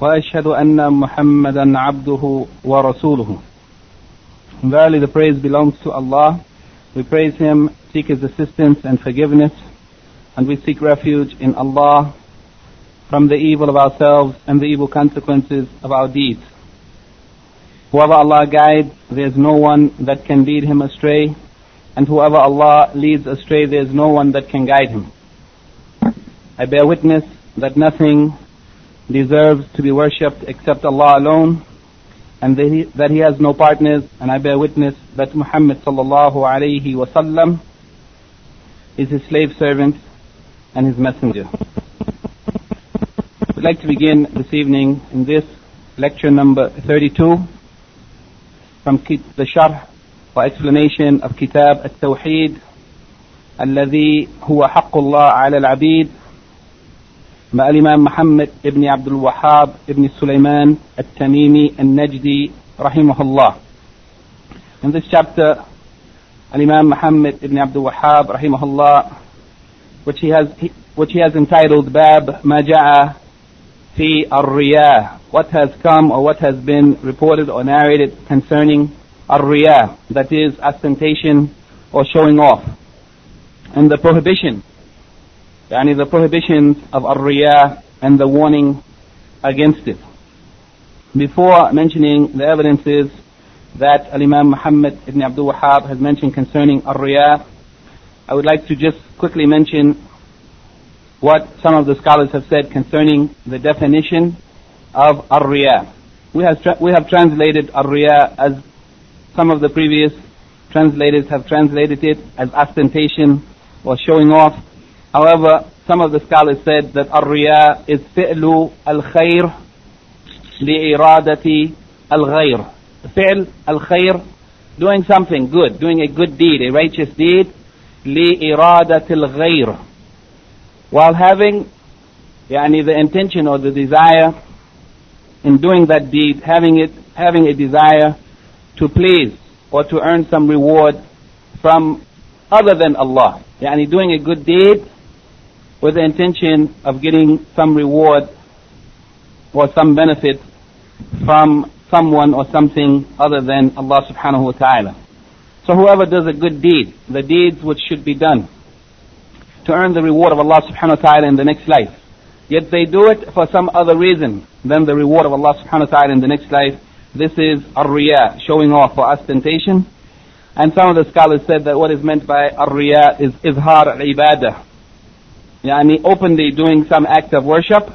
واشهد ان محمدا عبده ورسوله Verily the praise belongs to Allah. We praise Him, seek His assistance and forgiveness, and we seek refuge in Allah from the evil of ourselves and the evil consequences of our deeds. Whoever Allah guides, there is no one that can lead him astray, and whoever Allah leads astray, there is no one that can guide him. I bear witness that nothing deserves to be worshipped except Allah alone, and that he, that he has no partners, and I bear witness that Muhammad sallallahu alayhi wasallam is his slave servant and his messenger. We'd like to begin this evening in this lecture number 32 from the sharh or explanation of Kitab al-Tawheed الذي هو حق الله على العبيد مع الإمام محمد ابن عبد الوهاب ابن سليمان التميمي النجدي رحمه الله. In this chapter, Al-Imam Muhammad ibn Abdul Wahhab rahimahullah, which he has, which he has entitled Bab Maja'a fi ar what has come or what has been reported or narrated concerning ar that is ostentation or showing off, and the prohibition يعني the prohibition of ar and the warning against it. Before mentioning the evidences that Imam Muhammad ibn Abdul Wahhab has mentioned concerning ar I would like to just quickly mention what some of the scholars have said concerning the definition of ar We have, tra- we have translated ar as some of the previous translators have translated it as ostentation or showing off. However, some of the scholars said that الرياء is فعل الخير لإرادة الغير. فعل الخير, doing something good, doing a good deed, a righteous deed, لإرادة الغير. While having يعني the intention or the desire in doing that deed, having it, having a desire to please or to earn some reward from other than Allah. Yani doing a good deed with the intention of getting some reward or some benefit from someone or something other than Allah subhanahu wa ta'ala. So whoever does a good deed, the deeds which should be done to earn the reward of Allah subhanahu wa ta'ala in the next life, yet they do it for some other reason than the reward of Allah subhanahu wa ta'ala in the next life, this is ar showing off for ostentation. And some of the scholars said that what is meant by ar is izhar al-ibadah, يعني openly doing some act of worship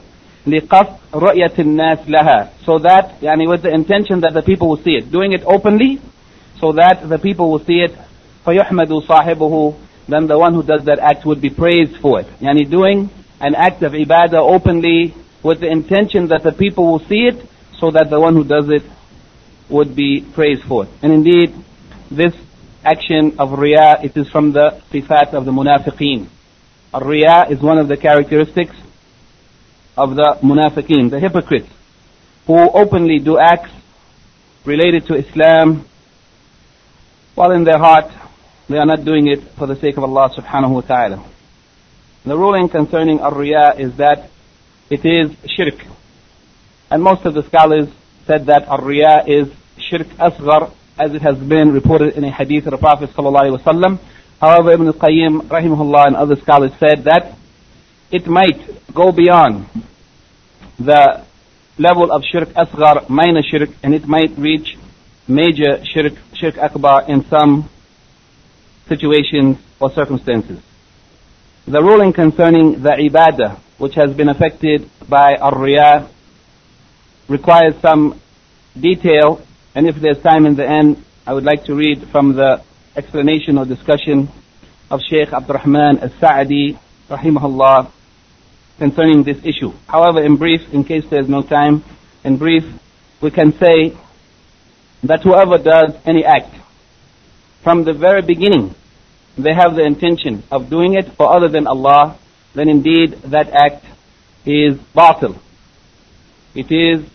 لقصد رؤية الناس لها so that يعني with the intention that the people will see it doing it openly so that the people will see it فيحمد صاحبه then the one who does that act would be praised for it يعني doing an act of ibadah openly with the intention that the people will see it so that the one who does it would be praised for it and indeed this action of riyah it is from the sifat of the munafiqeen Riya is one of the characteristics of the munafiqeen, the hypocrites, who openly do acts related to Islam, while in their heart they are not doing it for the sake of Allah subhanahu wa ta'ala. The ruling concerning Ar-Riya is that it is shirk. And most of the scholars said that Ar-Riya is shirk asghar, as it has been reported in a hadith of the Prophet sallallahu alaihi wasallam, However, Ibn al-Qayyim, rahimahullah, and other scholars said that it might go beyond the level of shirk asghar, minor shirk, and it might reach major shirk, shirk akbar in some situations or circumstances. The ruling concerning the ibadah, which has been affected by ar-riyah, requires some detail, and if there's time in the end, I would like to read from the explanation or discussion of Sheikh Abdurrahman al-Sa'di, rahimahullah, concerning this issue. However, in brief, in case there's no time, in brief, we can say that whoever does any act from the very beginning, they have the intention of doing it for other than Allah, then indeed that act is batil. It is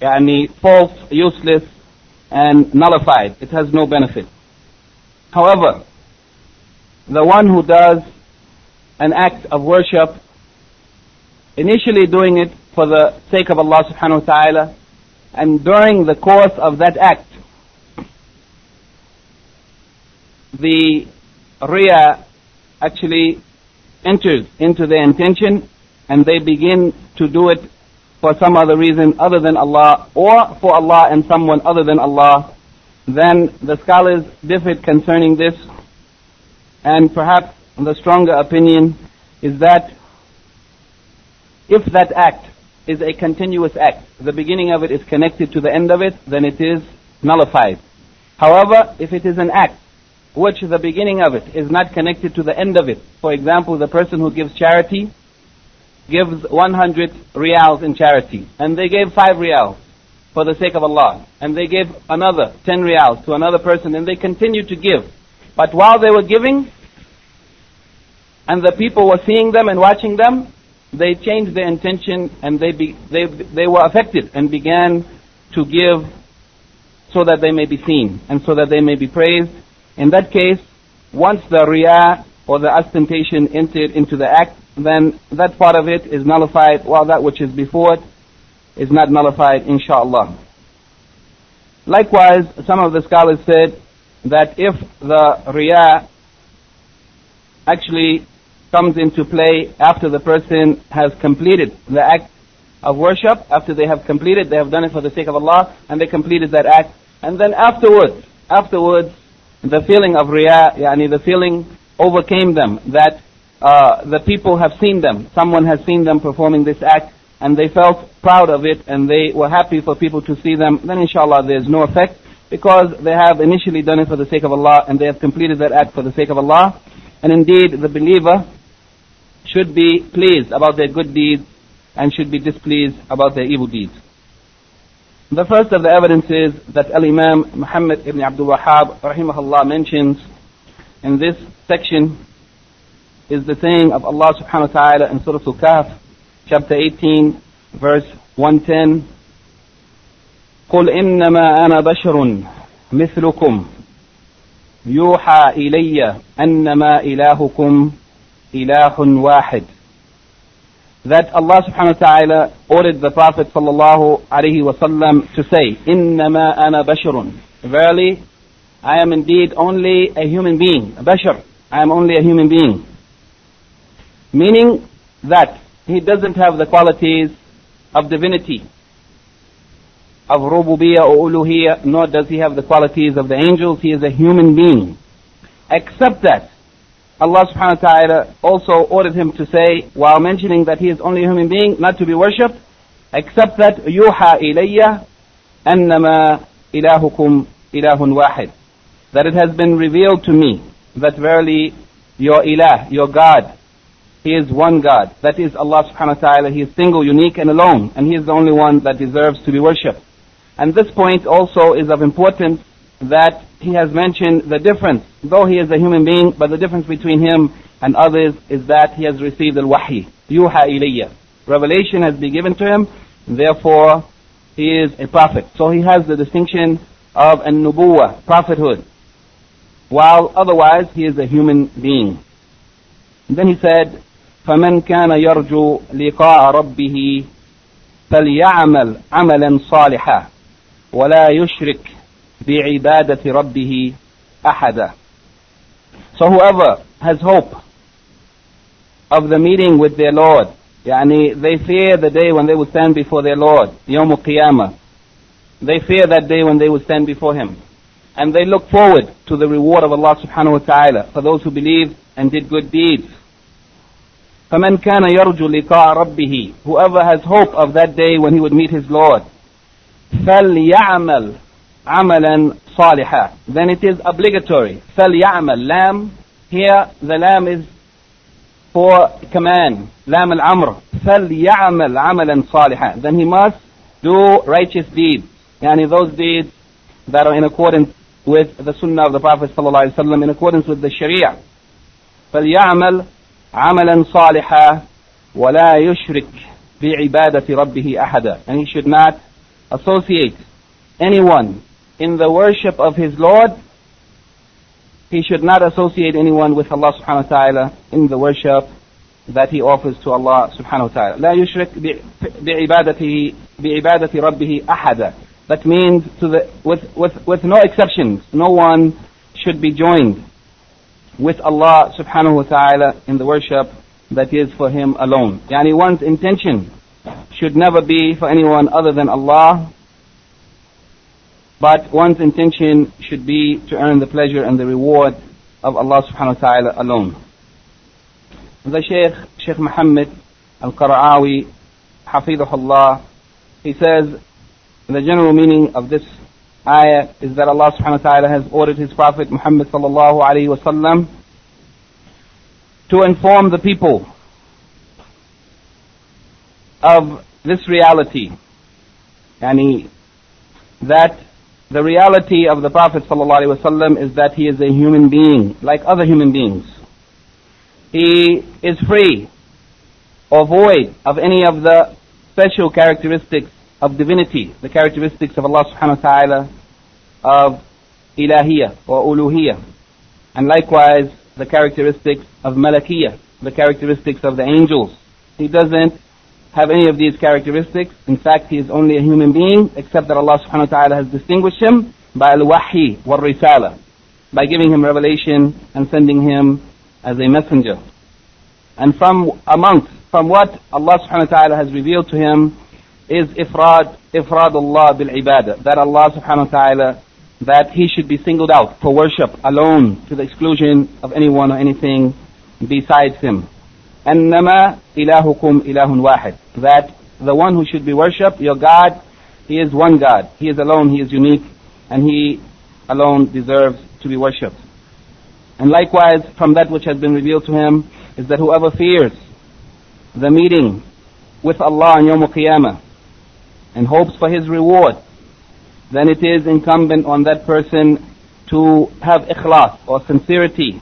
yani, false, useless, and nullified. It has no benefit. However, the one who does an act of worship, initially doing it for the sake of Allah subhanahu wa ta'ala, and during the course of that act, the Riya actually enters into their intention and they begin to do it for some other reason other than Allah or for Allah and someone other than Allah, then the scholars differed concerning this and perhaps the stronger opinion is that if that act is a continuous act, the beginning of it is connected to the end of it, then it is nullified. However, if it is an act which the beginning of it is not connected to the end of it, for example, the person who gives charity gives 100 riyals in charity, and they gave 5 riyals for the sake of Allah, and they gave another 10 riyals to another person, and they continued to give. But while they were giving, and the people were seeing them and watching them, they changed their intention and they, be, they, they were affected and began to give so that they may be seen and so that they may be praised. In that case, once the riyah or the ostentation entered into the act, then that part of it is nullified while that which is before it is not nullified, inshallah. Likewise, some of the scholars said that if the riyah actually comes into play after the person has completed the act of worship, after they have completed, they have done it for the sake of Allah, and they completed that act, and then afterwards, afterwards, the feeling of riyah, yani the feeling overcame them that uh, the people have seen them, someone has seen them performing this act, and they felt proud of it, and they were happy for people to see them, then inshallah there's no effect, because they have initially done it for the sake of Allah, and they have completed that act for the sake of Allah, and indeed the believer should be pleased about their good deeds and should be displeased about their evil deeds. The first of the evidences that Al-Imam Muhammad ibn Abdul Wahhab rahimahullah mentions in this section is the saying of Allah subhanahu wa ta'ala in Surah Al-Kahf, chapter 18, verse 110. قل إنما أنا بشر مثلكم يوحى إلي أنما إلهكم إله واحد that Allah subhanahu wa ta'ala ordered the Prophet sallallahu alaihi wasallam to say, إِنَّمَا أَنَا بَشَرٌ Verily, I am indeed only a human being, a bashar. I am only a human being. Meaning that he doesn't have the qualities of divinity, of rububiyyah or uluhiyyah, nor does he have the qualities of the angels. He is a human being. Except that Allah subhanahu wa ta'ala also ordered him to say, while mentioning that he is only a human being, not to be worshipped, except that yuha ilayya annama ilahukum ilahun wahid. That it has been revealed to me that verily your ilah, your God, he is one God. That is Allah subhanahu wa ta'ala. He is single, unique and alone. And He is the only one that deserves to be worshipped. And this point also is of importance that he has mentioned the difference, though he is a human being, but the difference between him and others is that he has received al-wahi, yuha ilayya. Revelation has been given to him, therefore he is a prophet. So he has the distinction of an nubuwa, prophethood, while otherwise he is a human being. Then he said, فمن كان يرجو لقاء ربه فليعمل عملا صالحا ولا يشرك بعبادة ربه أحدا So whoever has hope of the meeting with their Lord, يعني they fear the day when they will stand before their Lord, يوم القيامة. They fear that day when they will stand before Him. And they look forward to the reward of Allah subhanahu wa ta'ala for those who believed and did good deeds. فمن كان يرجو لقاء ربه whoever has hope of that day when he would meet his Lord فليعمل عملا صالحا. Then it is obligatory. فليعمل here the lam is for command. لام الأمر فليعمل عملا صالحا. Then he must do righteous deeds. يعني those deeds that are in accordance with the sunnah of the Prophet صلى الله عليه وسلم in accordance with the sharia. فليعمل عَمَلًا صَالِحًا وَلَا يُشْرِكْ بِعِبَادَةِ رَبِّهِ أَحَدًا And he should not associate anyone in the worship of his Lord he should not associate anyone with Allah subhanahu wa ta'ala in the worship that he offers to Allah subhanahu wa ta'ala. لا يشرك بعبادته بعبادة ربه أحدا. That means to the, with, with, with no exceptions, no one should be joined with Allah subhanahu wa ta'ala in the worship that is for him alone. Yani one's intention should never be for anyone other than Allah but one's intention should be to earn the pleasure and the reward of Allah subhanahu wa ta'ala alone. The Shaykh, Shaykh Muhammad al-Qara'awi, Hafidahullah, he says, the general meaning of this ayah is that Allah subhanahu wa ta'ala has ordered his Prophet Muhammad sallallahu alayhi wa sallam to inform the people of this reality. Yani, that the reality of the Prophet ﷺ is that he is a human being, like other human beings. He is free or void of any of the special characteristics of divinity, the characteristics of Allah subhanahu wa ta'ala of ilahiyah or uluhiyah. And likewise, the characteristics of malakiyah, the characteristics of the angels. He doesn't have any of these characteristics. In fact, he is only a human being, except that Allah subhanahu wa ta'ala has distinguished him by al-wahi wa risala, by giving him revelation and sending him as a messenger. And from amongst, from what Allah subhanahu wa ta'ala has revealed to him is ifrad, ifrad Allah bil ibadah, that Allah subhanahu wa ta'ala, that he should be singled out for worship alone to the exclusion of anyone or anything besides him. أنما إلهكم إله واحد that the one who should be worshipped, your God, He is one God. He is alone, He is unique, and He alone deserves to be worshipped. And likewise, from that which has been revealed to him, is that whoever fears the meeting with Allah on Yom Qiyamah and hopes for his reward, then it is incumbent on that person to have ikhlas or sincerity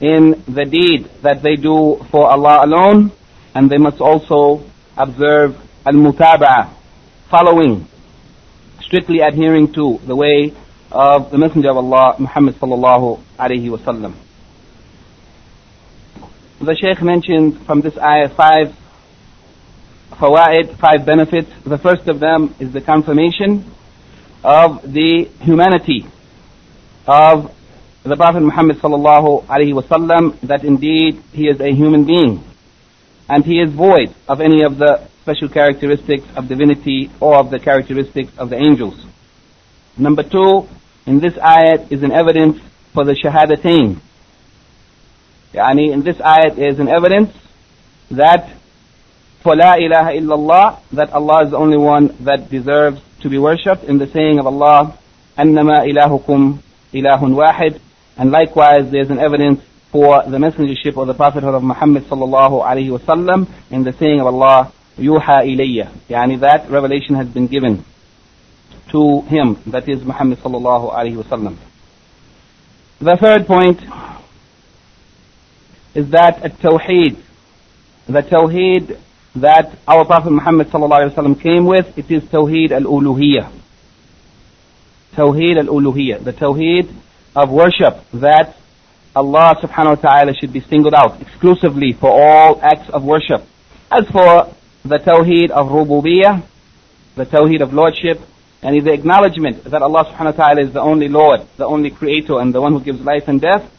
in the deed that they do for Allah alone, and they must also observe al-mutaba'ah, following, strictly adhering to the way of the Messenger of Allah, Muhammad sallallahu alayhi wasallam. The Shaykh mentioned from this ayah five fawaid, five benefits. The first of them is the confirmation of the humanity of the Prophet Muhammad sallallahu alaihi wasallam that indeed he is a human being and he is void of any of the special characteristics of divinity or of the characteristics of the angels. Number two, in this ayat is an evidence for the shahadatain. Yani in this ayat is an evidence that for la ilaha illallah, that Allah is the only one that deserves to be worshipped in the saying of Allah, annama ilahukum ilahun wahid, and likewise, there's an evidence for the messengership of the Prophethood of Muhammad sallallahu alaihi wasallam in the saying of Allah, yuha ilayya. Yani that revelation has been given to him, that is Muhammad sallallahu alaihi wasallam. The third point is that at-tawheed, the tawheed that our Prophet Muhammad came with, it is tawheed al-uluhiyah. Tawheed al-uluhiyah, the tawheed of worship that Allah subhanahu wa ta'ala should be singled out exclusively for all acts of worship. As for the tawheed of rububiyyah, the tawheed of lordship, and the acknowledgement that Allah subhanahu wa ta'ala is the only Lord, the only creator, and the one who gives life and death,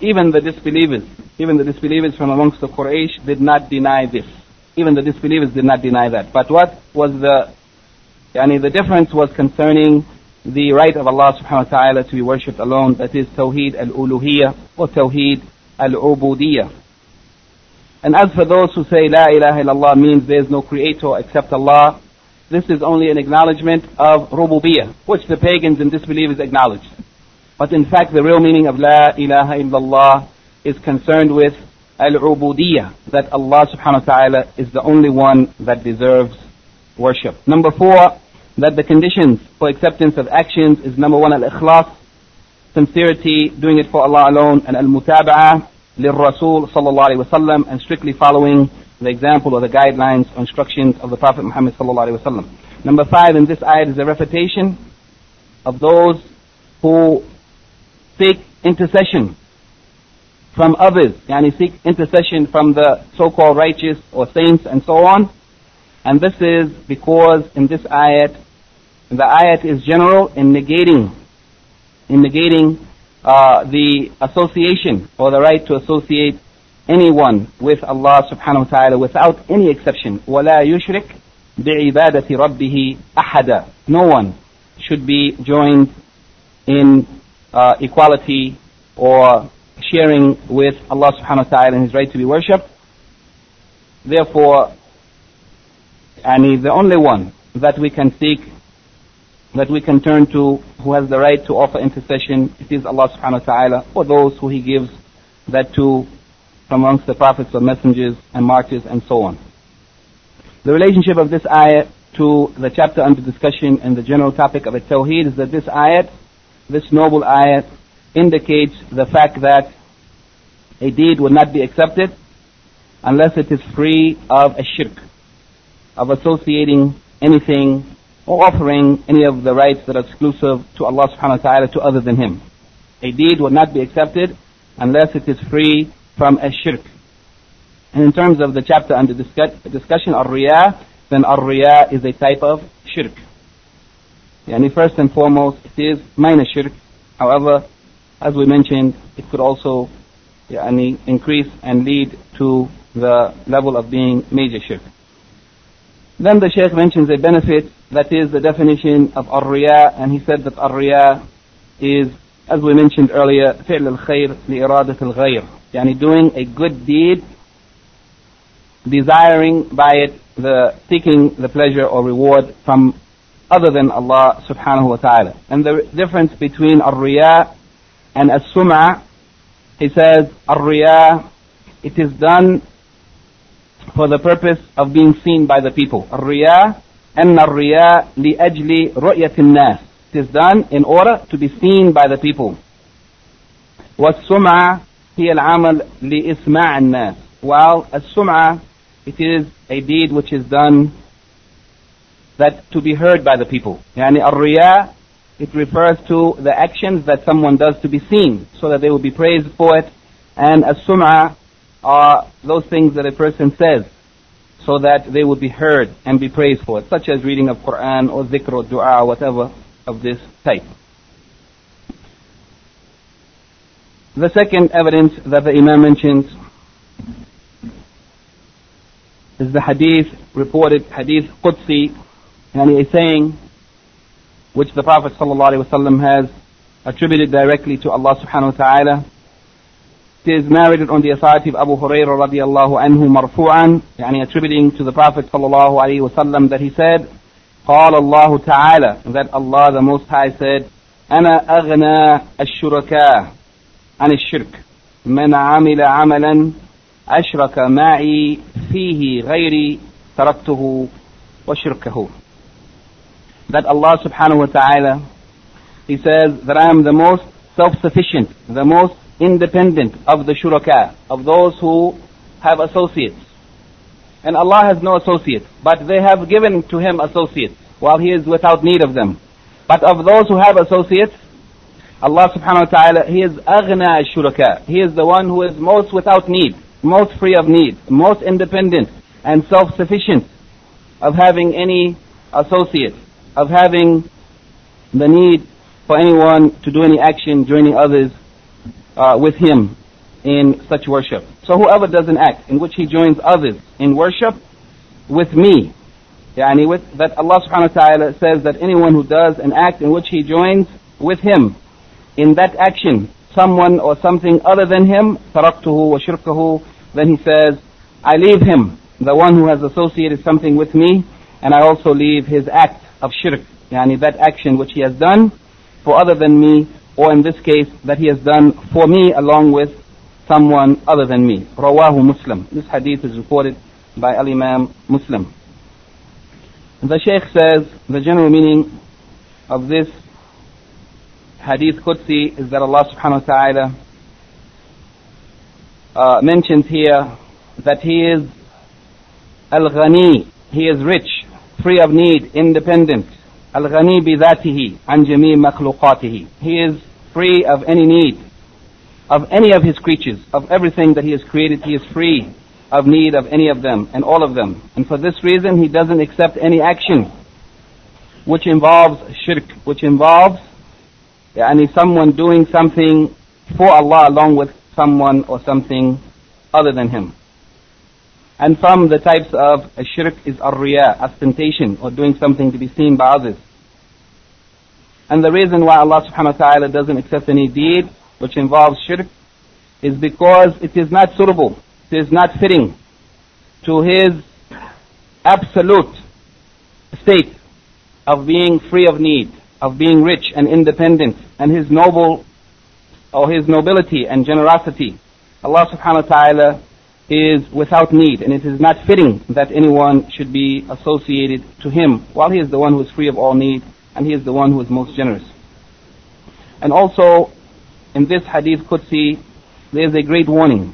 even the disbelievers, even the disbelievers from amongst the Quraysh did not deny this. Even the disbelievers did not deny that. But what was the, yani the difference was concerning the right of Allah subhanahu wa ta'ala to be worshipped alone, that is Tawheed al-Uluhiyah or Tawheed al-Ubudiyah. And as for those who say La ilaha illallah means there is no creator except Allah, this is only an acknowledgement of Rububiyah, which the pagans and disbelievers acknowledged. But in fact the real meaning of La ilaha illallah is concerned with al-ubudiyah, that Allah subhanahu wa ta'ala is the only one that deserves worship. Number four, that the conditions for acceptance of actions is number one, al-ikhlas, sincerity, doing it for Allah alone, and al-mutaba'ah, lil-rasul sallallahu alayhi wasallam, and strictly following the example or the guidelines or instructions of the Prophet Muhammad sallallahu alayhi wasallam. Number five in this ayat is a refutation of those who seek intercession from others, yani seek intercession from the so-called righteous or saints and so on. And this is because in this ayat, the ayat is general in negating, in negating uh, the association or the right to associate anyone with Allah subhanahu wa ta'ala without any exception. وَلَا يُشْرِكْ بِعِبَادَةِ رَبِّهِ أَحَدًا No one should be joined in uh, equality or sharing with Allah subhanahu wa ta'ala in his right to be worshipped. Therefore, and he's the only one that we can seek, that we can turn to, who has the right to offer intercession. It is Allah subhanahu wa ta'ala, or those who he gives that to from amongst the prophets or messengers and martyrs and so on. The relationship of this ayat to the chapter under discussion and the general topic of a Tawheed is that this ayat, this noble ayat, indicates the fact that a deed will not be accepted unless it is free of a shirk, of associating anything or offering any of the rights that are exclusive to Allah subhanahu wa ta'ala to other than Him. A deed will not be accepted unless it is free from a shirk. And in terms of the chapter under discussion, ar-riyah, then ar-riyah is a type of shirk. Yani first and foremost, it is minor shirk. However, as we mentioned, it could also yani, increase and lead to the level of being major shirk. Then the Shaykh mentions a benefit that is the definition of ar-riya and he said that ar-riya is as we mentioned earlier فعل الخير لإرادة الغير يعني doing a good deed desiring by it the seeking the pleasure or reward from other than Allah subhanahu wa ta'ala. And the difference between ar-riya and as-sum'a, he says ar-riya, it is done for the purpose of being seen by the people. Ar-riya, and ar-riya li-ajli ru'yat nas It is done in order to be seen by the people. والسمعة هي العمل لإسماع الناس while السمعة it is a deed which is done that to be heard by the people. Yani ar it refers to the actions that someone does to be seen, so that they will be praised for it. And as-sum'a are those things that a person says, so that they will be heard and be praised for it, such as reading of Quran or dhikr or dua, or whatever of this type. The second evidence that the Imam mentions is the hadith reported, hadith Qudsi, and he is saying which the Prophet ﷺ has attributed directly to Allah subhanahu wa ta'ala. It is narrated on the authority of Abu Hurairah radiallahu anhu marfu'an, يعني attributing to the Prophet sallallahu alayhi wasallam that he said, قال الله تعالى, that Allah the Most High said, أنا أغنى الشركاء عن الشرك من عمل عملا أشرك معي فيه غيري تركته وشركه that Allah subhanahu wa ta'ala he says that I am the most self-sufficient the most independent of the shuraka of those who have associates. And Allah has no associates but they have given to him associates while he is without need of them. But of those who have associates Allah subhanahu wa ta'ala he is aghna shuraka. He is the one who is most without need most free of need, most independent and self-sufficient of having any associate, of having the need for anyone to do any action joining others uh, with him in such worship. So whoever does an act in which he joins others in worship with me, yani with, that Allah subhanahu wa ta'ala says that anyone who does an act in which he joins with him in that action someone or something other than him, taraktuhu wa shirkahu, then he says, I leave him, the one who has associated something with me, and I also leave his act of shirk, yani that action which he has done for other than me, or in this case, that he has done for me along with someone other than me. Rawahu Muslim. This hadith is reported by Al-Imam Muslim. The Shaykh says the general meaning of this hadith Qudsi is that Allah subhanahu wa ta'ala uh, mentions here that He is Al-Ghani, He is rich, free of need, independent. Al-Ghani bi an jami makhluqatihi. He is free of any need of any of His creatures, of everything that He has created, He is free of need of any of them and all of them. And for this reason, he doesn't accept any action which involves shirk, which involves yani someone doing something for Allah along with someone or something other than him. And from the types of shirk is ar-riya, ostentation, or doing something to be seen by others. And the reason why Allah subhanahu wa ta'ala doesn't accept any deed which involves shirk is because it is not suitable it is not fitting to his absolute state of being free of need, of being rich and independent, and his noble or his nobility and generosity. Allah subhanahu wa ta'ala is without need, and it is not fitting that anyone should be associated to him, while he is the one who is free of all need, and he is the one who is most generous. And also, in this hadith Qudsi, there is a great warning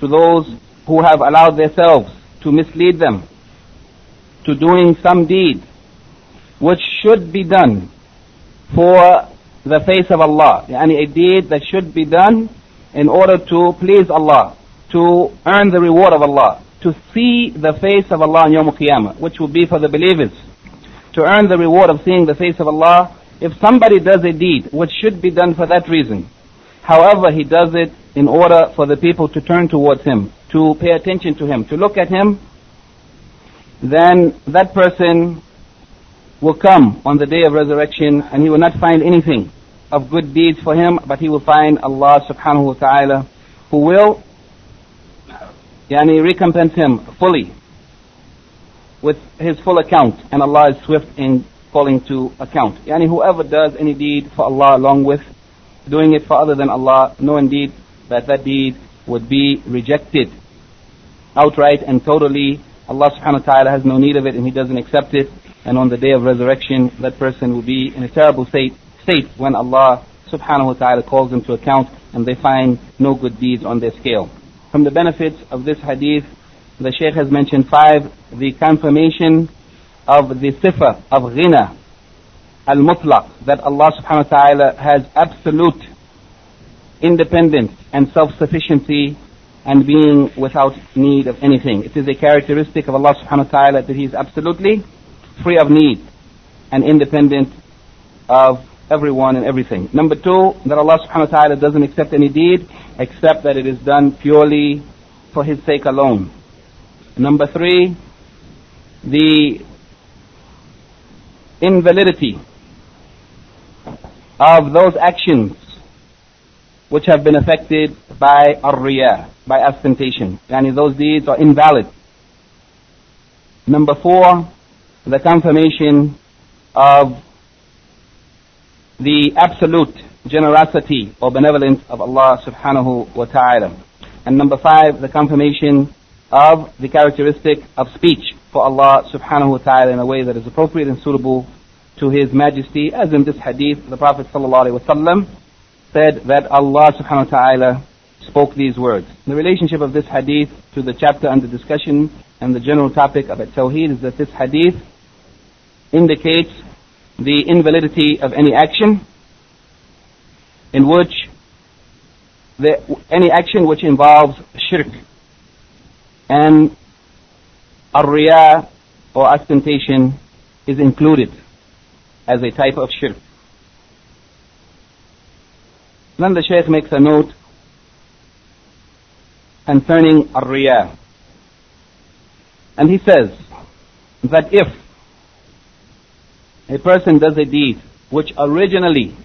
to those who have allowed themselves to mislead them to doing some deed which should be done for the face of Allah. Yani a deed that should be done in order to please Allah, to earn the reward of Allah, to see the face of Allah on Yom Qiyamah, which will be for the believers. To earn the reward of seeing the face of Allah, if somebody does a deed which should be done for that reason, however he does it in order for the people to turn towards him, to pay attention to him, to look at him, then that person will come on the day of resurrection and he will not find anything of good deeds for him, but he will find Allah subhanahu wa ta'ala who will yani, recompense him fully with his full account and Allah is swift in calling to account. Yani whoever does any deed for Allah along with doing it for other than Allah, know indeed that that deed would be rejected outright and totally. Allah subhanahu wa ta'ala has no need of it and He doesn't accept it. And on the day of resurrection, that person will be in a terrible state, state when Allah subhanahu wa ta'ala calls them to account and they find no good deeds on their scale. From the benefits of this hadith, the Shaykh has mentioned five, the confirmation of the sifa of ghina, al-mutlaq, that Allah subhanahu wa ta'ala has absolute independence and self-sufficiency and being without need of anything. It is a characteristic of Allah subhanahu wa ta'ala that He is absolutely free of need and independent of everyone and everything. Number two, that Allah subhanahu wa ta'ala doesn't accept any deed except that it is done purely for His sake alone. Number three, the invalidity of those actions which have been affected by ar by ostentation. Yani those deeds are invalid. Number four, the confirmation of the absolute generosity or benevolence of Allah subhanahu wa ta'ala. And number five, the confirmation of the characteristic of speech for Allah subhanahu wa ta'ala in a way that is appropriate and suitable to His Majesty, as in this hadith, the Prophet sallallahu alaihi wasallam said that Allah subhanahu wa ta'ala spoke these words. The relationship of this hadith to the chapter under discussion and the general topic of at-tawheed is that this hadith indicates the invalidity of any action in which the, any action which involves shirk and ar or ostentation is included as a type of shirk. Then the Shaykh makes a note concerning ar And he says that if a person does a deed which originally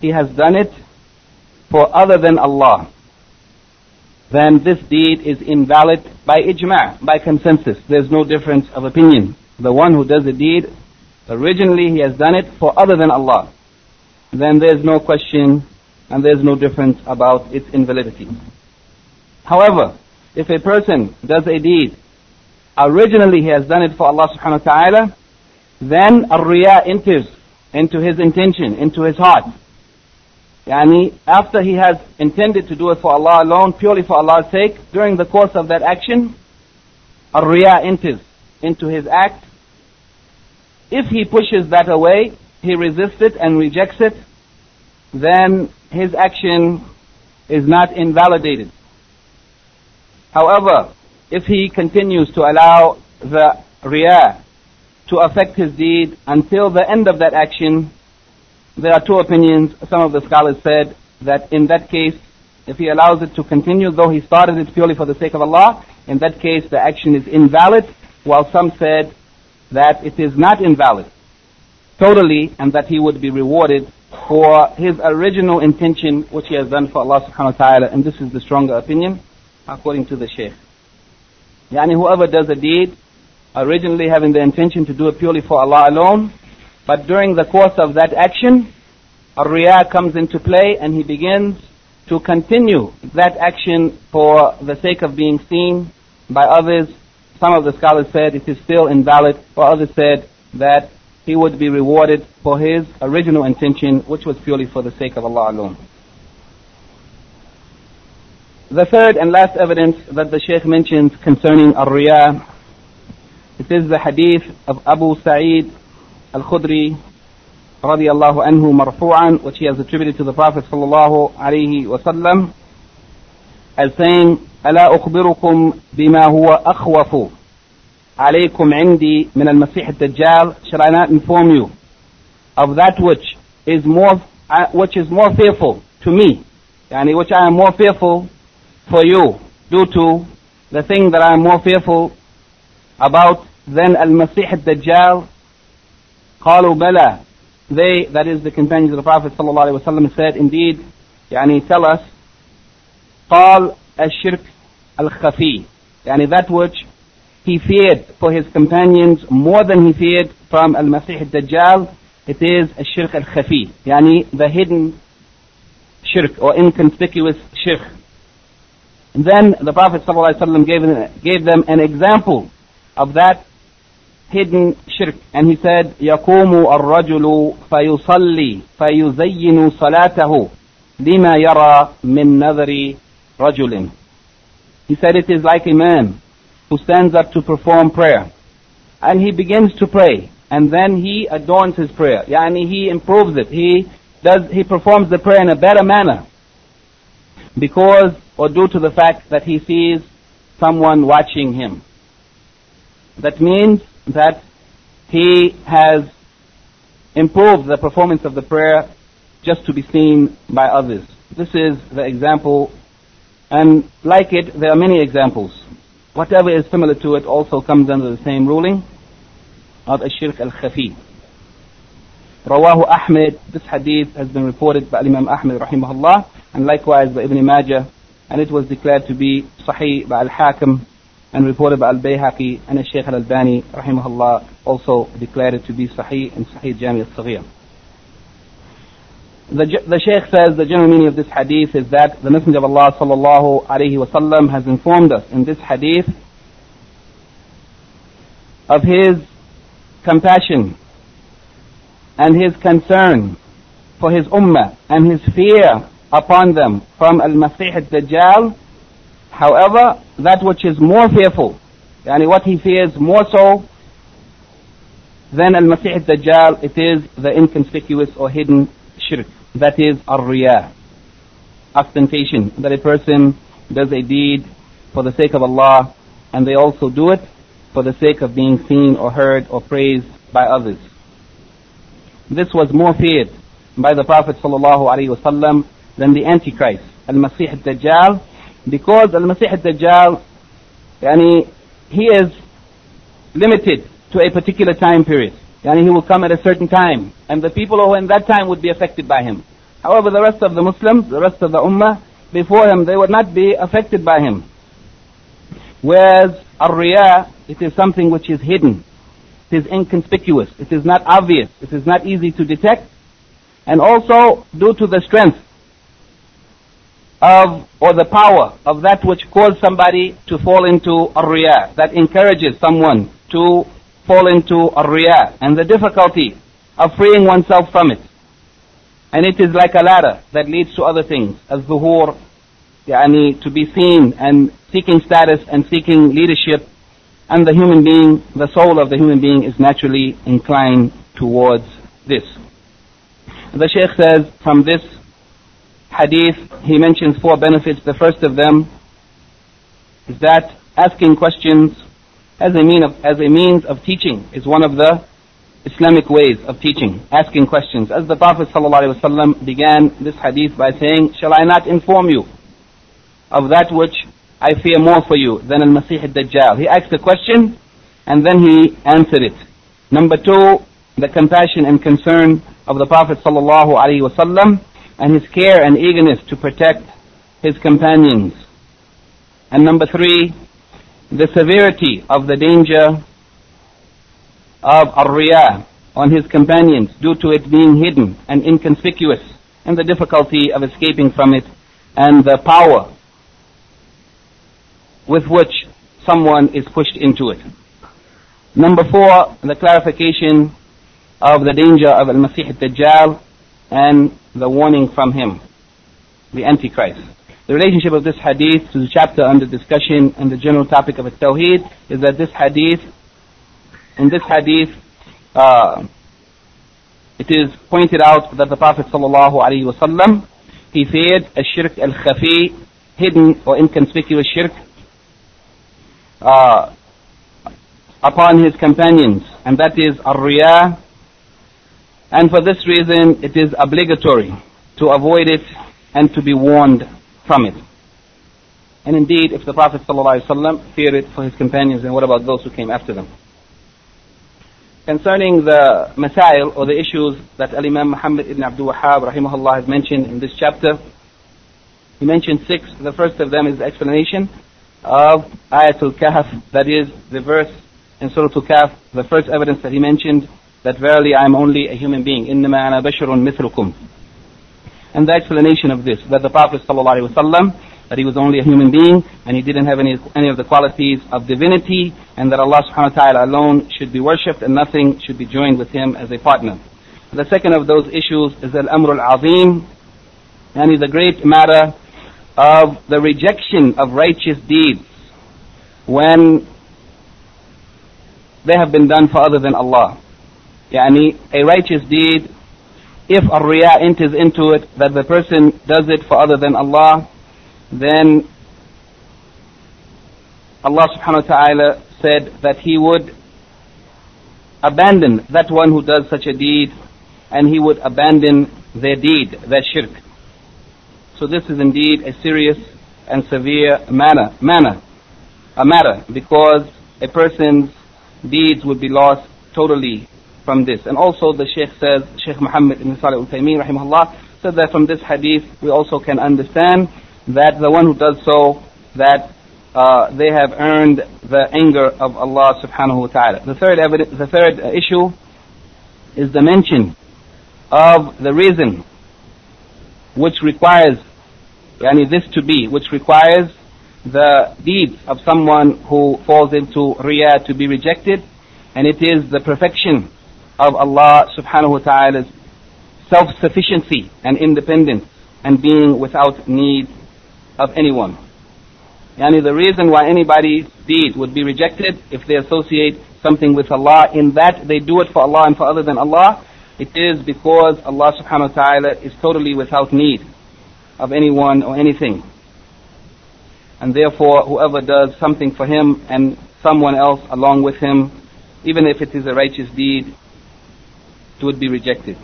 he has done it for other than Allah, then this deed is invalid by ijma', by consensus. There's no difference of opinion. The one who does a deed, originally he has done it for other than Allah. Then there's no question and there's no difference about its invalidity. However, if a person does a deed, originally he has done it for Allah subhanahu wa ta'ala, then a riya enters into his intention, into his heart. Yani, after he has intended to do it for Allah alone, purely for Allah's sake, during the course of that action, a riya enters into his act. If he pushes that away, he resists it and rejects it, then his action is not invalidated. However, if he continues to allow the riyah to affect his deed until the end of that action, there are two opinions. Some of the scholars said that in that case, if he allows it to continue, though he started it purely for the sake of Allah, in that case the action is invalid, while some said that it is not invalid totally and that he would be rewarded for his original intention which he has done for Allah subhanahu wa ta'ala and this is the stronger opinion according to the Shaykh. Yani whoever does a deed originally having the intention to do it purely for Allah alone but during the course of that action a riyah comes into play and he begins to continue that action for the sake of being seen by others. Some of the scholars said it is still invalid, while others said that he would be rewarded for his original intention, which was purely for the sake of Allah alone. The third and last evidence that the Shaykh mentions concerning Ar-Riyah, it is the hadith of Abu Sa'id Al-Khudri radiallahu anhu marfu'an, which he has attributed to the Prophet sallallahu alayhi wasallam, as saying, ألا أخبركم بما هو أخوف عليكم عندي من المسيح الدجال shall I not inform you of that which is more uh, which is more fearful to me يعني which I am more fearful for you due to the thing that I am more fearful about than المسيح الدجال قالوا بلى they that is the companions of the Prophet صلى الله عليه وسلم said indeed يعني tell us قال الشرك الخفي يعني that which he feared for his companions more than he feared from Al-Masih al-Dajjal, it is a shirk al-khafi, yani the hidden shirk or inconspicuous shirk. And then the Prophet ﷺ gave, gave them an example of that hidden shirk. And he said, يقوم الرجل فيصلي فيزين صلاته لما يرى من نذر رجل. He said it is like a man who stands up to perform prayer. And he begins to pray. And then he adorns his prayer. Yani he improves it. He does, he performs the prayer in a better manner. Because, or due to the fact that he sees someone watching him. That means that he has improved the performance of the prayer just to be seen by others. This is the example, and like it, there are many examples. Whatever is similar to it also comes under the same ruling of Ashirk al Khafi. Rawahu Ahmed, this hadith has been reported by Imam Ahmed rahimahullah, and likewise by Ibn Majah, and it was declared to be Sahih by Al Hakim and reported by Al-Bayhaqi and Al-Shaykh Al-Albani rahimahullah also declared it to be Sahih in Sahih Jami al-Saghir. The, the Shaykh says the general meaning of this hadith is that the Messenger of Allah sallallahu alayhi wasallam has informed us in this hadith of his compassion and his concern for his ummah and his fear upon them from al-Masih al-Dajjal. However, that which is more fearful, yani what he fears more so than al-Masih al-Dajjal, it is the inconspicuous or hidden shirk that is ar-riyah, ostentation, that a person does a deed for the sake of Allah and they also do it for the sake of being seen or heard or praised by others. This was more feared by the Prophet ﷺ than the Antichrist, Al-Masih al-Dajjal, because Al-Masih al-Dajjal, yani, he is limited to a particular time period. Yani he will come at a certain time, and the people who in that time would be affected by him. However, the rest of the Muslims, the rest of the Ummah, before him, they would not be affected by him. Whereas Ar-Riyah, it is something which is hidden. It is inconspicuous. It is not obvious. It is not easy to detect. And also, due to the strength of, or the power of that which causes somebody to fall into a that encourages someone to fall into a and the difficulty of freeing oneself from it. And it is like a ladder that leads to other things, as zuhur, yani to be seen and seeking status and seeking leadership. And the human being, the soul of the human being is naturally inclined towards this. The Shaykh says from this hadith, he mentions four benefits. The first of them is that asking questions as a, mean of, as a means of teaching is one of the Islamic ways of teaching, asking questions. As the Prophet ﷺ began this hadith by saying, Shall I not inform you of that which I fear more for you than al-Masih al-Dajjal? He asked a question and then he answered it. Number two, the compassion and concern of the Prophet ﷺ and his care and eagerness to protect his companions. And number three, the severity of the danger of ar on his companions due to it being hidden and inconspicuous and the difficulty of escaping from it and the power with which someone is pushed into it. Number four, the clarification of the danger of Al-Masih al-Dajjal and the warning from him, the Antichrist. The relationship of this hadith to the chapter under discussion and the general topic of Tawheed is that this hadith, in this hadith, uh, it is pointed out that the Prophet wasallam he a shirk al-khafi, hidden or inconspicuous shirk, uh, upon his companions, and that is ar-riyah and for this reason, it is obligatory to avoid it and to be warned from it. And indeed, if the Prophet ﷺ feared it for his companions, then what about those who came after them? Concerning the masail or the issues that Al-Imam Muhammad ibn Abdul Wahhab rahimahullah has mentioned in this chapter, he mentioned six. The first of them is the explanation of Ayatul Kahf, that is the verse in Surah Al-Kahf, the first evidence that he mentioned that verily I am only a human being. إِنَّمَا أَنَا بَشَرٌ مِثْلُكُمْ And the explanation of this, that the Prophet ﷺ, that he was only a human being and he didn't have any, any of the qualities of divinity and that Allah subhanahu wa ta'ala alone should be worshipped and nothing should be joined with him as a partner. The second of those issues is Al-Amr Al-Azim and is a great matter of the rejection of righteous deeds when they have been done for other than Allah. Yani a righteous deed, if a riya enters into it, that the person does it for other than Allah, then Allah subhanahu wa ta'ala said that He would abandon that one who does such a deed and He would abandon their deed, their shirk. So this is indeed a serious and severe manner, manner, a matter, because a person's deeds would be lost totally from this. And also the Sheikh says, Sheikh Muhammad ibn Salih al-Uthaymin rahimahullah, said that from this hadith we also can understand that the one who does so, that uh, they have earned the anger of Allah subhanahu wa ta'ala. The third evidence, the third issue is the mention of the reason which requires yani this to be, which requires the deeds of someone who falls into riyah to be rejected, and it is the perfection of Allah subhanahu wa ta'ala's self-sufficiency and independence and being without need of anyone. Yani the reason why anybody's deed would be rejected if they associate something with Allah in that they do it for Allah and for other than Allah, it is because Allah subhanahu wa ta'ala is totally without need of anyone or anything. And therefore whoever does something for him and someone else along with him, even if it is a righteous deed, it would be rejected.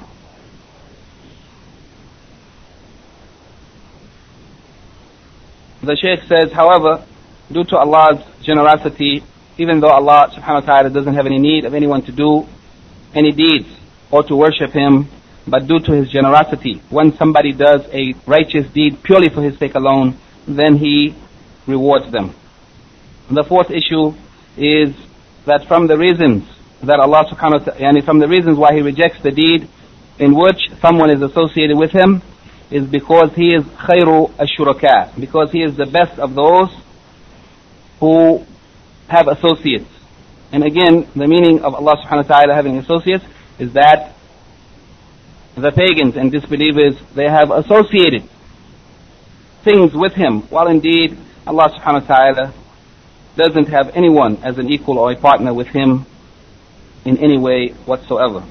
The Shaykh says, however, due to Allah's generosity, even though Allah subhanahu wa ta'ala doesn't have any need of anyone to do any deeds or to worship Him, but due to His generosity, when somebody does a righteous deed purely for His sake alone, then He rewards them. The fourth issue is that from the reasons that Allah subhanahu wa ta'ala, from the reasons why He rejects the deed in which someone is associated with Him, is because he is khayru ashuraka, because he is the best of those who have associates. And again, the meaning of Allah subhanahu wa ta'ala having associates is that the pagans and disbelievers, they have associated things with him, while indeed Allah subhanahu wa ta'ala doesn't have anyone as an equal or a partner with him in any way whatsoever.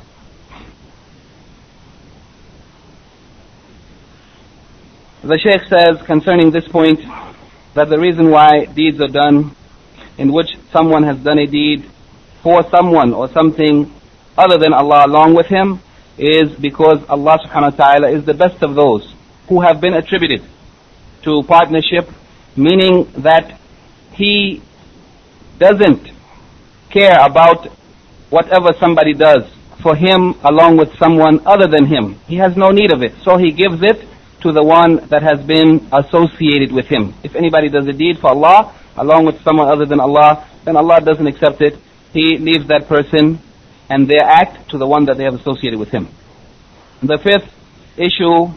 The Sheikh says concerning this point that the reason why deeds are done in which someone has done a deed for someone or something other than Allah along with him is because Allah subhanahu wa ta'ala is the best of those who have been attributed to partnership, meaning that He doesn't care about whatever somebody does for Him along with someone other than Him. He has no need of it. So He gives it to the one that has been associated with him. If anybody does a deed for Allah, along with someone other than Allah, then Allah doesn't accept it. He leaves that person and their act to the one that they have associated with him. The fifth issue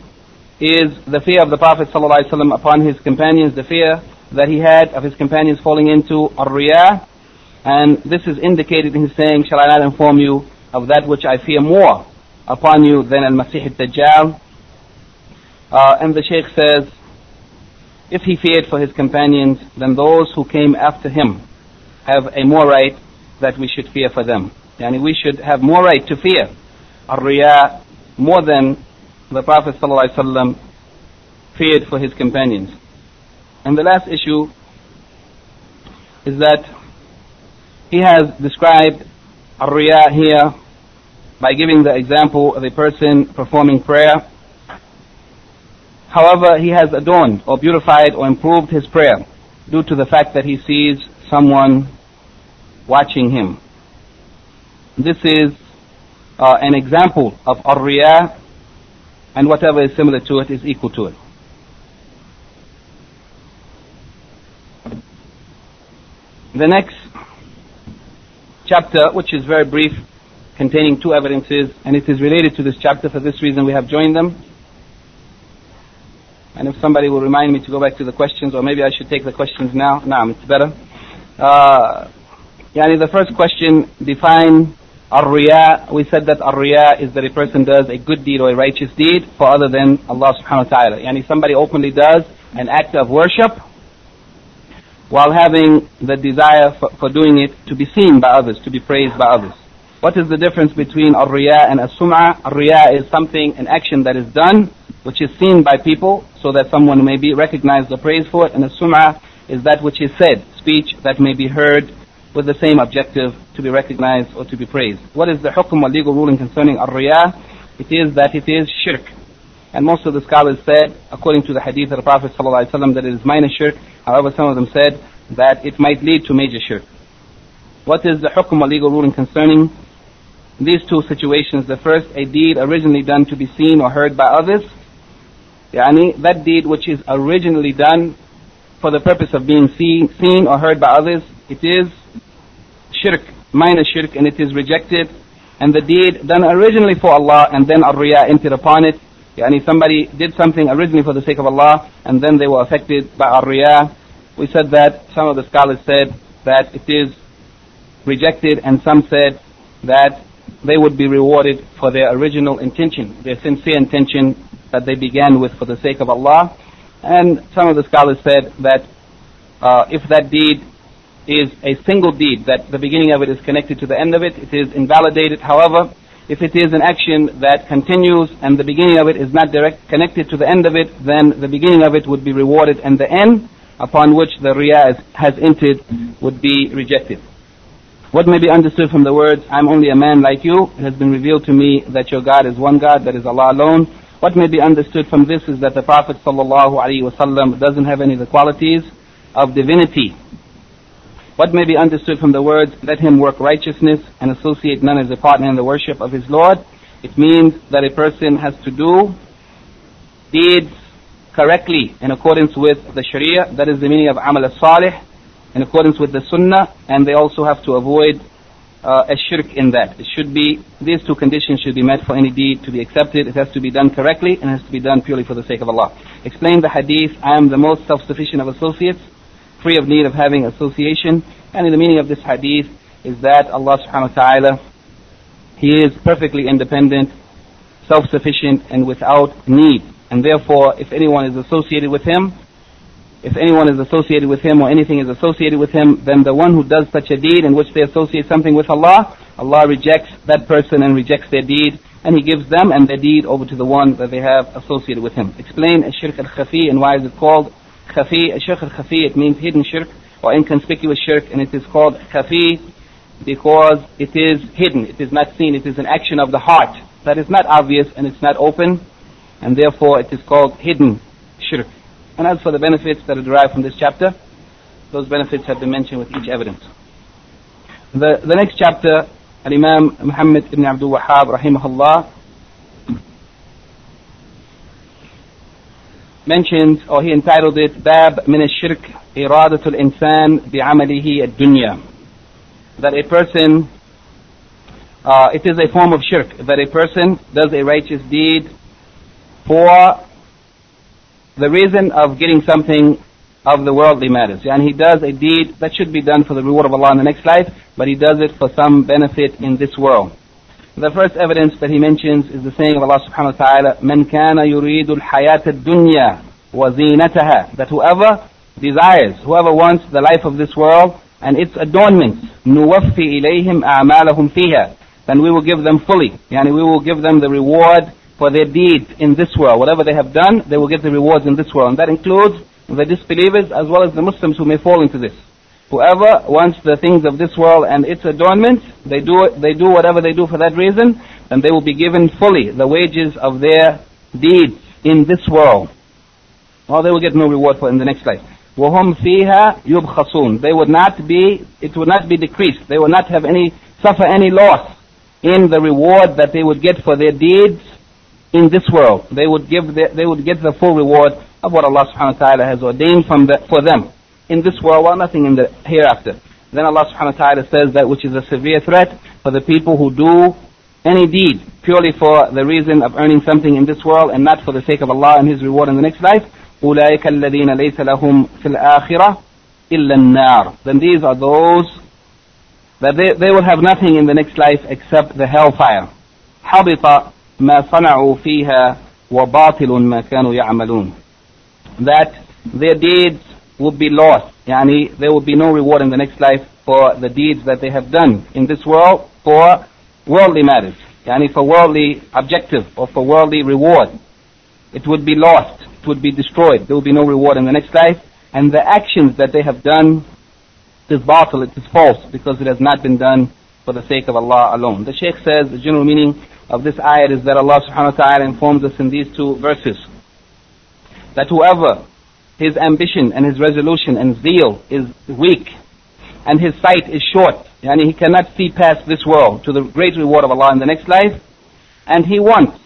is the fear of the Prophet ﷺ upon his companions, the fear that he had of his companions falling into ar-riyah. And this is indicated in his saying, Shall I not inform you of that which I fear more upon you than al-Masih al-Dajjal? Uh, and the Sheikh says, if he feared for his companions, then those who came after him have a more right that we should fear for them. Yani we should have more right to fear ar Riyah more than the Prophet ﷺ feared for his companions. And the last issue is that he has described ar here by giving the example of a person performing prayer However, he has adorned or beautified or improved his prayer due to the fact that he sees someone watching him. This is uh, an example of ar and whatever is similar to it is equal to it. The next chapter, which is very brief, containing two evidences, and it is related to this chapter. For this reason, we have joined them. And if somebody will remind me to go back to the questions, or maybe I should take the questions now. Naam, it's better. Uh, yani the first question, define ar We said that ar is that a person does a good deed or a righteous deed for other than Allah subhanahu wa ta'ala. Yani somebody openly does an act of worship while having the desire for, for doing it to be seen by others, to be praised by others. What is the difference between ar and as-sum'ah? ar is something, an action that is done which is seen by people so that someone may be recognized or praised for it, and the sum'ah is that which is said, speech that may be heard with the same objective to be recognized or to be praised. What is the hukum or legal ruling concerning ar-riyah? It is that it is shirk. And most of the scholars said, according to the hadith of the Prophet ﷺ, that it is minor shirk. However, some of them said that it might lead to major shirk. What is the hukum or legal ruling concerning these two situations? The first, a deed originally done to be seen or heard by others, Yani that deed which is originally done for the purpose of being seen, seen or heard by others, it is shirk, minor shirk, and it is rejected. And the deed done originally for Allah and then ar-riya entered upon it. Yani somebody did something originally for the sake of Allah and then they were affected by ar-riya. We said that some of the scholars said that it is rejected and some said that they would be rewarded for their original intention, their sincere intention that they began with for the sake of Allah. And some of the scholars said that uh, if that deed is a single deed, that the beginning of it is connected to the end of it, it is invalidated. However, if it is an action that continues and the beginning of it is not direct connected to the end of it, then the beginning of it would be rewarded and the end upon which the riyah has entered would be rejected. What may be understood from the words, I'm only a man like you, it has been revealed to me that your God is one God, that is Allah alone, what may be understood from this is that the Prophet ﷺ doesn't have any of the qualities of divinity. What may be understood from the words, let him work righteousness and associate none as a partner in the worship of his Lord? It means that a person has to do deeds correctly in accordance with the Sharia. That is the meaning of Amal as-Salih, in accordance with the Sunnah, and they also have to avoid uh, a shirk in that. It should be, these two conditions should be met for any deed to be accepted. It has to be done correctly and it has to be done purely for the sake of Allah. Explain the hadith, I am the most self-sufficient of associates, free of need of having association. And the meaning of this hadith is that Allah subhanahu wa ta'ala, He is perfectly independent, self-sufficient and without need. And therefore, if anyone is associated with Him, if anyone is associated with him or anything is associated with him, then the one who does such a deed in which they associate something with Allah, Allah rejects that person and rejects their deed, and He gives them and their deed over to the one that they have associated with Him. Explain shirk al-khafi and why is it called khafi? Shirk al-khafi, it means hidden shirk or inconspicuous shirk, and it is called khafi because it is hidden, it is not seen, it is an action of the heart that is not obvious and it's not open, and therefore it is called hidden shirk. And as for the benefits that are derived from this chapter, those benefits have been mentioned with each evidence. The, the next chapter, Al-Imam Muhammad ibn Abdul Wahhab rahimahullah mentions or he entitled it Bab min al-shirk iradatul insan bi'amalihi ad-dunya that a person uh, it is a form of shirk that a person does a righteous deed for the reason of getting something of the worldly matters. And he does a deed that should be done for the reward of Allah in the next life, but he does it for some benefit in this world. The first evidence that he mentions is the saying of Allah subhanahu wa ta'ala, من كان يريد الحياة الدنيا وزينتها That whoever desires, whoever wants the life of this world and its adornments, نوفي إليهم أعمالهم فيها Then we will give them fully. Yani we will give them the reward for their deeds in this world. Whatever they have done, they will get the rewards in this world. And that includes the disbelievers as well as the Muslims who may fall into this. Whoever wants the things of this world and its adornments, they do it, they do whatever they do for that reason, and they will be given fully the wages of their deeds in this world. Or they will get no reward for in the next life. وَهُمْ فِيهَا يُبْخَصُونَ They would not be, it would not be decreased. They would not have any, suffer any loss in the reward that they would get for their deeds in this world. They would give the, they would get the full reward of what Allah subhanahu wa ta'ala has ordained from the, for them in this world while nothing in the hereafter. Then Allah subhanahu wa ta'ala says that which is a severe threat for the people who do any deed purely for the reason of earning something in this world and not for the sake of Allah and His reward in the next life. أولئك الذين ليس لهم في الآخرة إلا النار. Then these are those that they, they will have nothing in the next life except the hellfire. حبط ما صنعوا فيها وباطل ما كانوا يعملون that their deeds would be lost. Yani, there would be no reward in the next life for the deeds that they have done in this world for worldly matters. Yani, for worldly objective or for worldly reward. It would be lost. It would be destroyed. There would be no reward in the next life. And the actions that they have done, it is it is false, because it has not been done for the sake of Allah alone. The Shaykh says the general meaning of this ayat is that Allah subhanahu wa ta'ala informs us in these two verses that whoever his ambition and his resolution and zeal is weak and his sight is short, yani he cannot see past this world to the great reward of Allah in the next life, and he wants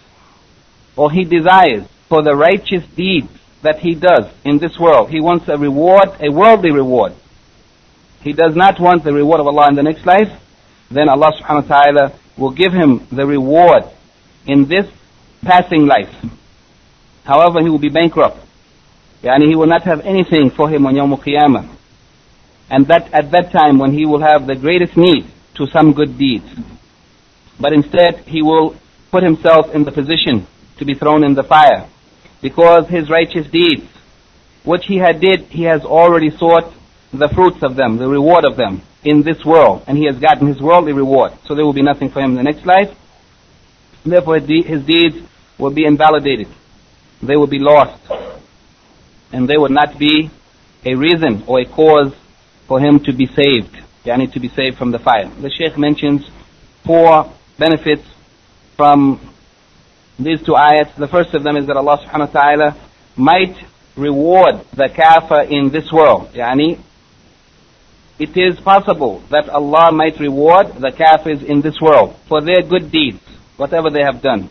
or he desires for the righteous deeds that he does in this world. He wants a reward, a worldly reward. He does not want the reward of Allah in the next life, then Allah subhanahu wa ta'ala will give him the reward in this passing life. However, he will be bankrupt. Yani he will not have anything for him on Yawm Qiyamah. And that at that time when he will have the greatest need to some good deeds. But instead he will put himself in the position to be thrown in the fire. Because his righteous deeds, which he had did, he has already sought the fruits of them, the reward of them in this world, and he has gotten his worldly reward. So there will be nothing for him in the next life. Therefore, his deeds will be invalidated. They will be lost. And they would not be a reason or a cause for him to be saved. Yani to be saved from the fire. The Shaykh mentions four benefits from these two ayats. The first of them is that Allah subhanahu wa ta'ala might reward the kafir in this world. Yani it is possible that Allah might reward the kafirs in this world for their good deeds, whatever they have done.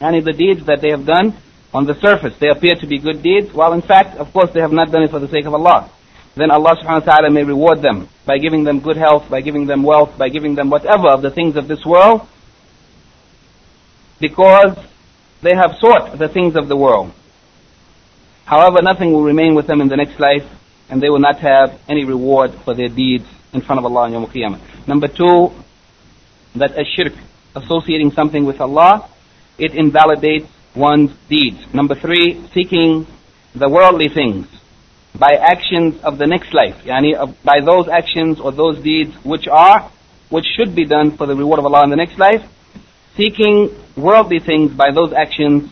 And the deeds that they have done, on the surface, they appear to be good deeds, while in fact, of course, they have not done it for the sake of Allah. then Allah subhanahu wa ta'ala may reward them by giving them good health, by giving them wealth, by giving them whatever of the things of this world, because they have sought the things of the world. However, nothing will remain with them in the next life, and they will not have any reward for their deeds in front of Allah on Yawm al-Qiyamah. Number two, that a shirk, associating something with Allah, it invalidates one's deeds. Number three, seeking the worldly things by actions of the next life, yani by those actions or those deeds which are, which should be done for the reward of Allah in the next life, seeking worldly things by those actions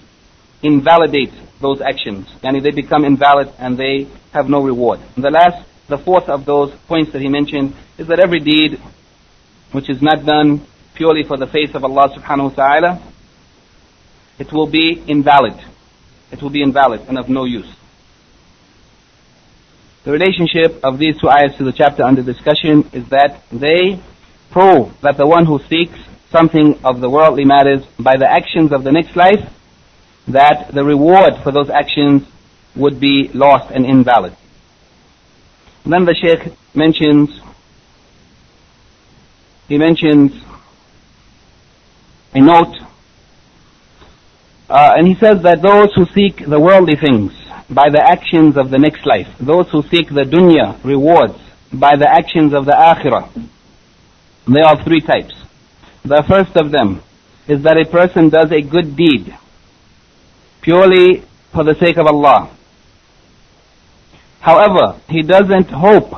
invalidates those actions. Yani they become invalid and they have no reward. And the last, the fourth of those points that he mentioned is that every deed which is not done purely for the face of Allah subhanahu wa ta'ala, it will be invalid. It will be invalid and of no use. The relationship of these two ayahs to the chapter under discussion is that they prove that the one who seeks something of the worldly matters by the actions of the next life, that the reward for those actions would be lost and invalid. And then the Shaykh mentions, he mentions a note, uh, and he says that those who seek the worldly things by the actions of the next life. Those who seek the dunya rewards by the actions of the akhirah. There are three types. The first of them is that a person does a good deed purely for the sake of Allah. However, he doesn't hope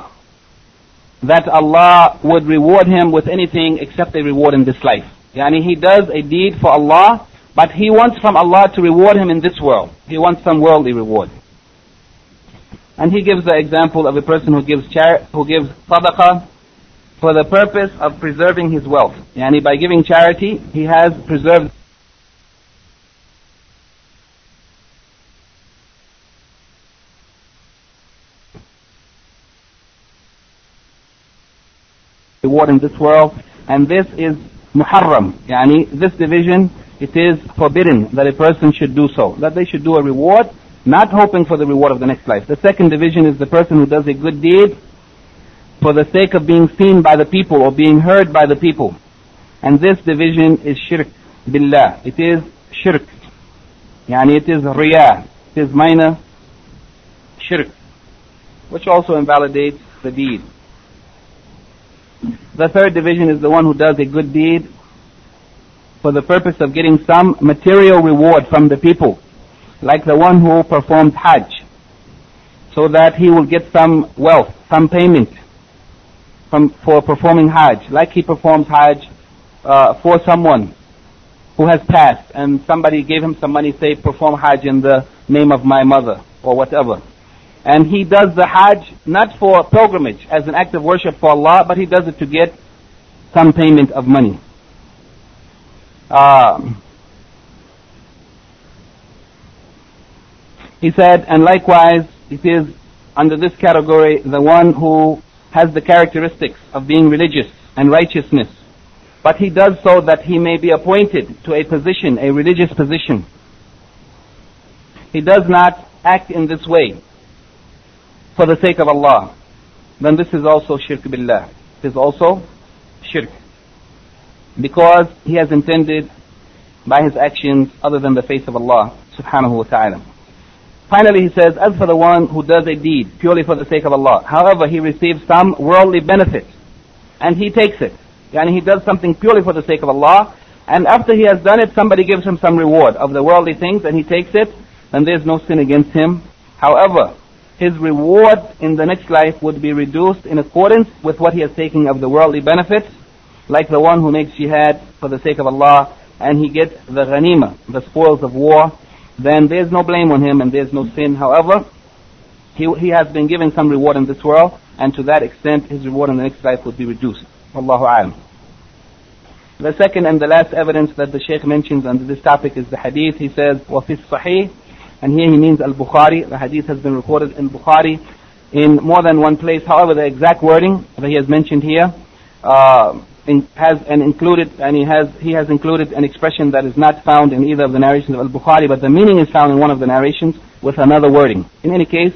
that Allah would reward him with anything except a reward in this life. Yani he does a deed for Allah, but he wants from Allah to reward him in this world. He wants some worldly reward. And he gives the example of a person who gives char- who gives sadaqah for the purpose of preserving his wealth. Yani by giving charity, he has preserved reward in this world, and this is muharram. Yani this division, it is forbidden that a person should do so. That they should do a reward not hoping for the reward of the next life. The second division is the person who does a good deed for the sake of being seen by the people or being heard by the people. And this division is shirk billah. It is shirk. Yani it is riyah. It is minor shirk. Which also invalidates the deed. The third division is the one who does a good deed for the purpose of getting some material reward from the people like the one who performed Hajj, so that he will get some wealth, some payment from, for performing Hajj, like he performs Hajj uh, for someone who has passed, and somebody gave him some money, say, perform Hajj in the name of my mother, or whatever. And he does the Hajj not for pilgrimage, as an act of worship for Allah, but he does it to get some payment of money. Uh, He said, and likewise, it is under this category the one who has the characteristics of being religious and righteousness. But he does so that he may be appointed to a position, a religious position. He does not act in this way for the sake of Allah. Then this is also shirk billah. It is also shirk. Because he has intended by his actions other than the face of Allah subhanahu wa ta'ala. Finally, he says, as for the one who does a deed purely for the sake of Allah, however, he receives some worldly benefit, and he takes it. And he does something purely for the sake of Allah, and after he has done it, somebody gives him some reward of the worldly things, and he takes it, then there's no sin against him. However, his reward in the next life would be reduced in accordance with what he has taken of the worldly benefits, like the one who makes jihad for the sake of Allah, and he gets the ghanima, the spoils of war, then there's no blame on him and there's no sin. However, he, he has been given some reward in this world, and to that extent, his reward in the next life would be reduced. Allahu alam. The second and the last evidence that the Shaykh mentions under this topic is the hadith. He says, وَفِي الصَّحِيحِ And here he means al-Bukhari. The hadith has been recorded in Bukhari in more than one place. However, the exact wording that he has mentioned here uh, in, has an included, and he has, he has included an expression that is not found in either of the narrations of Al-Bukhari, but the meaning is found in one of the narrations with another wording. In any case,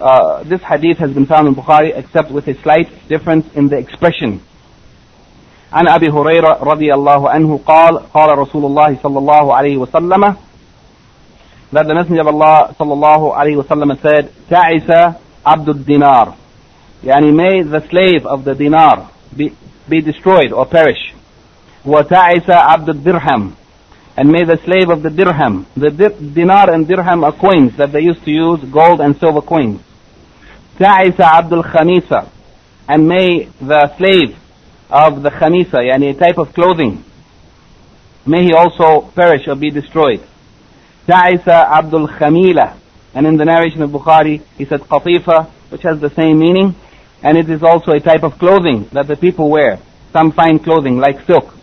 uh, this hadith has been found in Bukhari except with a slight difference in the expression. عن أبي هريرة رضي الله عنه قال قال رسول الله صلى الله عليه وسلم that the Messenger of Allah صلى الله عليه وسلم said تعس عبد الدينار يعني may the slave of the dinar be, be destroyed or perish وتعس عبد الدرهم and may the slave of the dirham, the dinar and dirham are coins that they used to use, gold and silver coins. تعس عبد الخميسة and may the slave of the khamisa, yani a type of clothing, may he also perish or be destroyed. تعس عبد الخميلة and in the narration of Bukhari he said qatifa which has the same meaning and it is also a type of clothing that the people wear, some fine clothing like silk.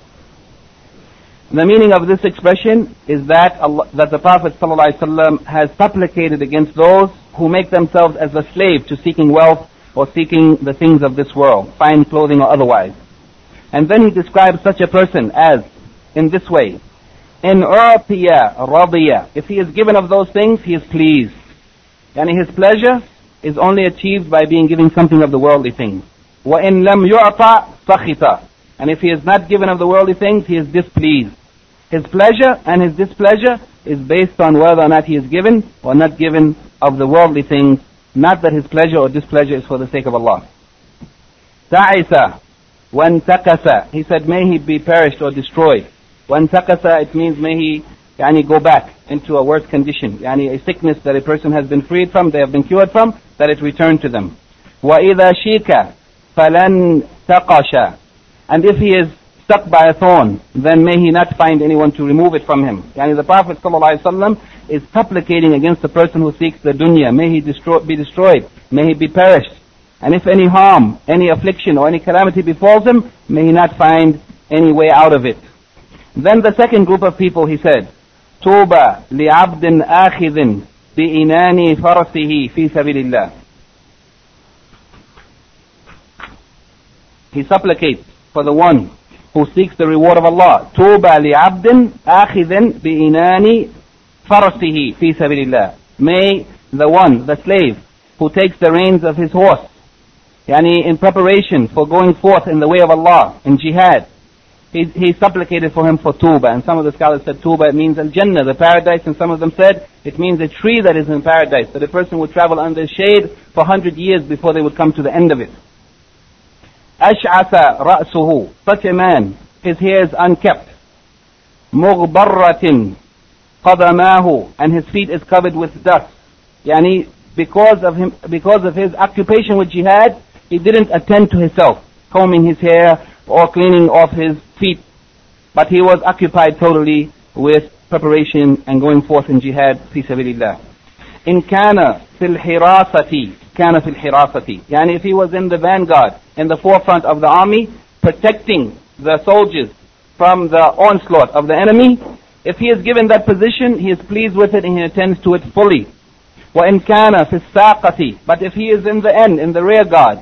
The meaning of this expression is that Allah, that the Prophet ﷺ has supplicated against those who make themselves as a slave to seeking wealth or seeking the things of this world, fine clothing or otherwise. And then he describes such a person as in this way. In urtiya radiya. If he is given of those things, he is pleased. And his pleasure is only achieved by being given something of the worldly things. وَإِن لَمْ يُعْطَى سَخِطَ And if he is not given of the worldly things, he is displeased. His pleasure and his displeasure is based on whether or not he is given or not given of the worldly things, not that his pleasure or displeasure is for the sake of Allah. Ta'isa, when takasa, he said, may he be perished or destroyed. When takasa, it means may he yani, go back into a worse condition. Yani a sickness that a person has been freed from, they have been cured from, that it returned to them. وَإِذَا شِيكَ فَلَنْ تَقَشَ And if he is stuck by a thorn, then may he not find anyone to remove it from him. Yani the Prophet ﷺ is supplicating against the person who seeks the dunya. May he destroy, be destroyed. May he be perished. And if any harm, any affliction or any calamity befalls him, may he not find any way out of it. Then the second group of people, he said, Tuba li abdin آخذ بإنان فرسه في سبيل الله. He supplicates for the one who seeks the reward of Allah. توبة لعبد آخذ بإنان فرسه في سبيل الله. May the one, the slave, who takes the reins of his horse, yani in preparation for going forth in the way of Allah, in jihad, he, he supplicated for him for tuba, and some of the scholars said tuba it means al-jannah, the paradise, and some of them said it means a tree that is in paradise, that a person would travel under shade for hundred years before they would come to the end of it. Ash'asa ra'suhu, such a man, his hair is unkept. Mughbarratin qadamahu, and his feet is covered with dust. Yani, because of him, because of his occupation with jihad, he didn't attend to himself, combing his hair, or cleaning off his feet but he was occupied totally with preparation and going forth in jihad في سبيل الله إن كان في الحراسة كان في الحراسة يعني if he was in the vanguard in the forefront of the army protecting the soldiers from the onslaught of the enemy if he is given that position he is pleased with it and he attends to it fully وإن كان في الساقة but if he is in the end in the rear guard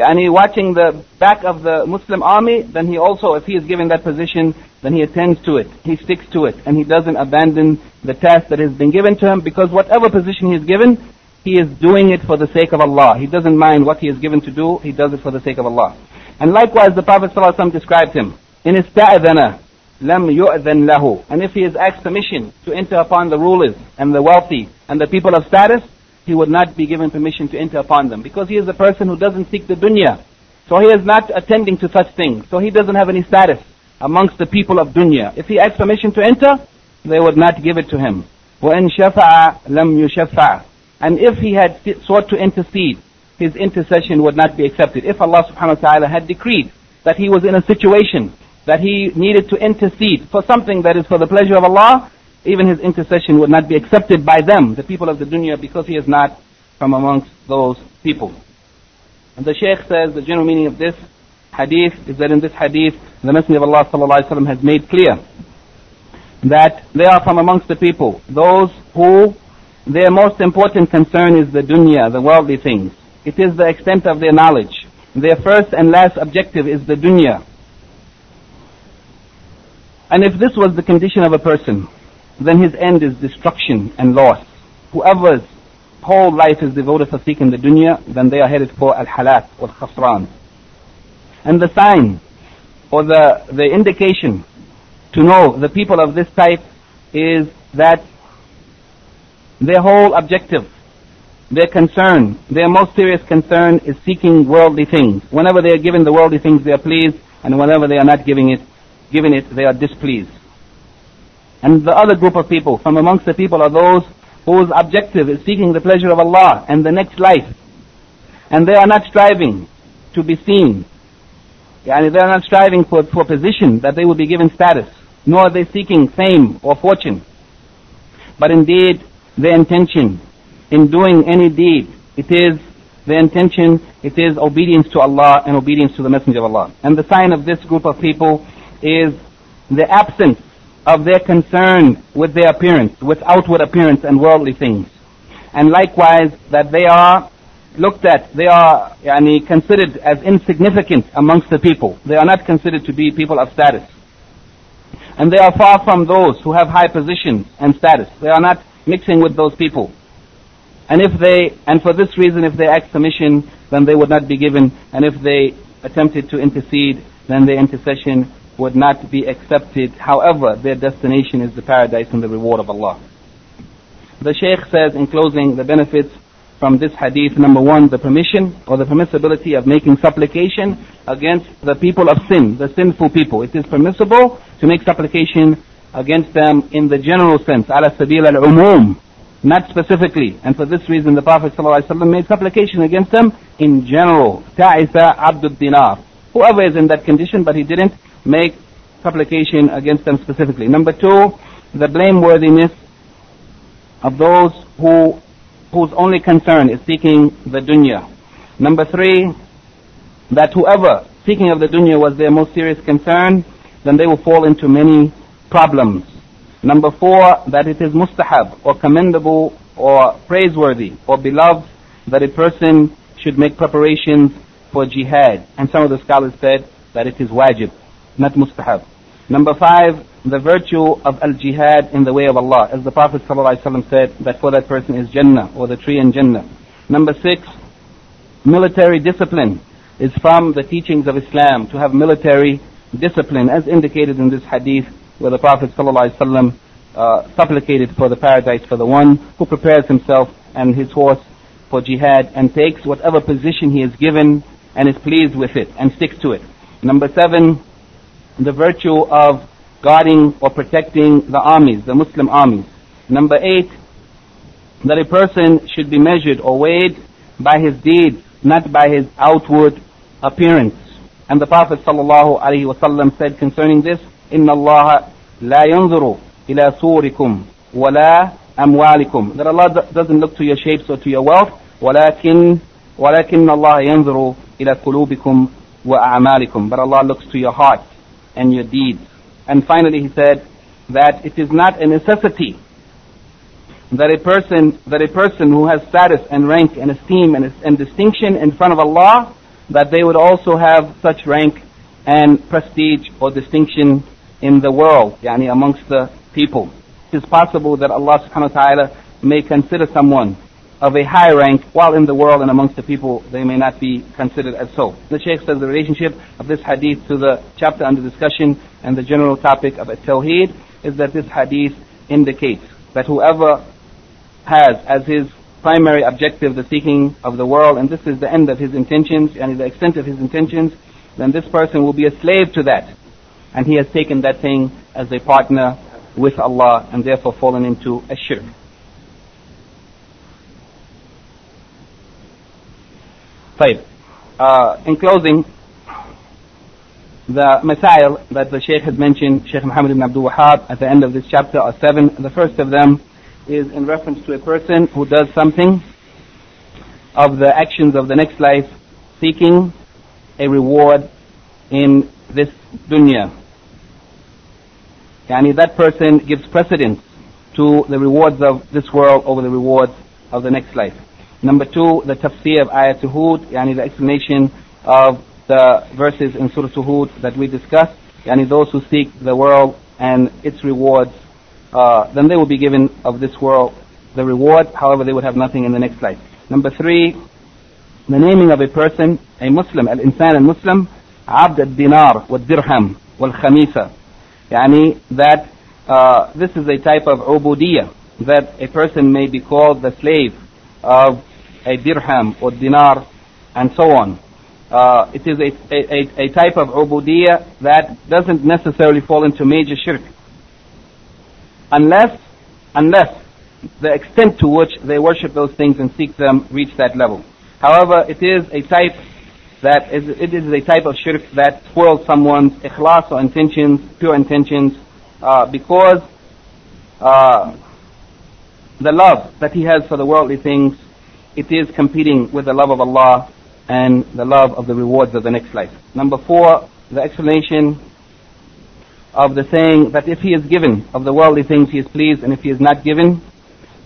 Yani watching the back of the Muslim army, then he also, if he is given that position, then he attends to it. He sticks to it. And he doesn't abandon the task that has been given to him because whatever position he is given, he is doing it for the sake of Allah. He doesn't mind what he is given to do, he does it for the sake of Allah. And likewise, the Prophet ﷺ described him. In ista'adana, lam yu'adhan lahu. And if he is asked permission to enter upon the rulers and the wealthy and the people of status, he would not be given permission to enter upon them. Because he is a person who doesn't seek the dunya. So he is not attending to such things. So he doesn't have any status amongst the people of dunya. If he asked permission to enter, they would not give it to him. وَإِن شَفَعَ لَمْ يُشَفَّعَ and if he had sought to intercede, his intercession would not be accepted. If Allah subhanahu wa ta'ala had decreed that he was in a situation that he needed to intercede for something that is for the pleasure of Allah, even his intercession would not be accepted by them, the people of the dunya, because he is not from amongst those people. And the Shaykh says the general meaning of this hadith is that in this hadith, the Messenger of Allah sallallahu has made clear that they are from amongst the people, those who their most important concern is the dunya, the worldly things. It is the extent of their knowledge. Their first and last objective is the dunya. And if this was the condition of a person, then his end is destruction and loss. Whoever's whole life is devoted for seeking the dunya, then they are headed for al-halat or khasran. And the sign or the, the indication to know the people of this type is that their whole objective, their concern, their most serious concern is seeking worldly things. Whenever they are given the worldly things, they are pleased, and whenever they are not giving it, given it, they are displeased. And the other group of people from amongst the people are those whose objective is seeking the pleasure of Allah and the next life. And they are not striving to be seen. Yani they are not striving for, for position that they will be given status, nor are they seeking fame or fortune. But indeed, their intention in doing any deed, it is the intention, it is obedience to Allah and obedience to the Messenger of Allah. And the sign of this group of people is the absence of their concern with their appearance, with outward appearance and worldly things. And likewise, that they are looked at, they are yani, considered as insignificant amongst the people. They are not considered to be people of status. And they are far from those who have high position and status. They are not mixing with those people. And if they, and for this reason, if they ask submission, then they would not be given. And if they attempted to intercede, then their intercession would not be accepted. However, their destination is the paradise and the reward of Allah. The Shaykh says in closing the benefits from this hadith, number one, the permission or the permissibility of making supplication against the people of sin, the sinful people. It is permissible to make supplication against them in the general sense, ala sabil al-umum, not specifically. And for this reason, the Prophet ﷺ made supplication against them in general. Ta'isa abdul dinar. Whoever is in that condition, but he didn't make supplication against them specifically. Number two, the blameworthiness of those who whose only concern is seeking the dunya. Number three, that whoever seeking of the dunya was their most serious concern, then they will fall into many problems. Number four, that it is mustahab or commendable or praiseworthy or beloved that a person should make preparations for jihad. And some of the scholars said that it is wajib, not mustahab. Number five, the virtue of al-jihad in the way of Allah. As the Prophet said, that for that person is Jannah, or the tree in Jannah. Number six, military discipline is from the teachings of Islam, to have military discipline, as indicated in this hadith, where the Prophet uh, supplicated for the paradise for the one who prepares himself and his horse for jihad and takes whatever position he is given and is pleased with it and sticks to it. Number seven, the virtue of guarding or protecting the armies, the Muslim armies. Number eight, that a person should be measured or weighed by his deeds, not by his outward appearance. And the Prophet sallallahu alaihi wasallam said concerning this, إن الله لا ينظر إلى صوركم ولا أموالكم. That Allah doesn't look to your shapes or to your wealth, ولكن ولكن الله ينظر إلى قلوبكم وأعمالكم. But Allah looks to your heart and your deeds. And finally he said that it is not a necessity that a person that a person who has status and rank and esteem and, and distinction in front of Allah that they would also have such rank and prestige or distinction in the world, yani amongst the people. It is possible that Allah subhanahu wa ta'ala may consider someone of a high rank while in the world and amongst the people they may not be considered as so. The Shaykh says the relationship of this hadith to the chapter under discussion and the general topic of a Tawheed is that this hadith indicates that whoever has as his primary objective the seeking of the world and this is the end of his intentions and the extent of his intentions, then this person will be a slave to that. And he has taken that thing as a partner with Allah and therefore fallen into a shirk. طيب. Uh, in closing, the masail that the Sheikh had mentioned, Sheikh Muhammad ibn Abdul Wahhab, at the end of this chapter are seven. The first of them is in reference to a person who does something of the actions of the next life, seeking a reward in this dunya. Yani that person gives precedence to the rewards of this world over the rewards of the next life. Number two, the tafsir of Ayat Hud, yani the explanation of the verses in Surah Hud that we discussed, yani those who seek the world and its rewards, uh, then they will be given of this world the reward, however they would have nothing in the next life. Number three, the naming of a person, a Muslim, al-insan al-Muslim, عبد الدينار والدرهم والخميسة. يعني that uh, this is a type of ubudiyah, that a person may be called the slave of a dirham or dinar and so on. Uh, it is a, a, a type of ubudiyah that doesn't necessarily fall into major shirk. Unless, unless the extent to which they worship those things and seek them reach that level. However, it is a type that is, it is a type of shirk that spoils someone's ikhlas or intentions, pure intentions, uh, because uh, the love that he has for the worldly things, it is competing with the love of Allah and the love of the rewards of the next life. Number four, the explanation of the saying that if he is given of the worldly things he is pleased and if he is not given,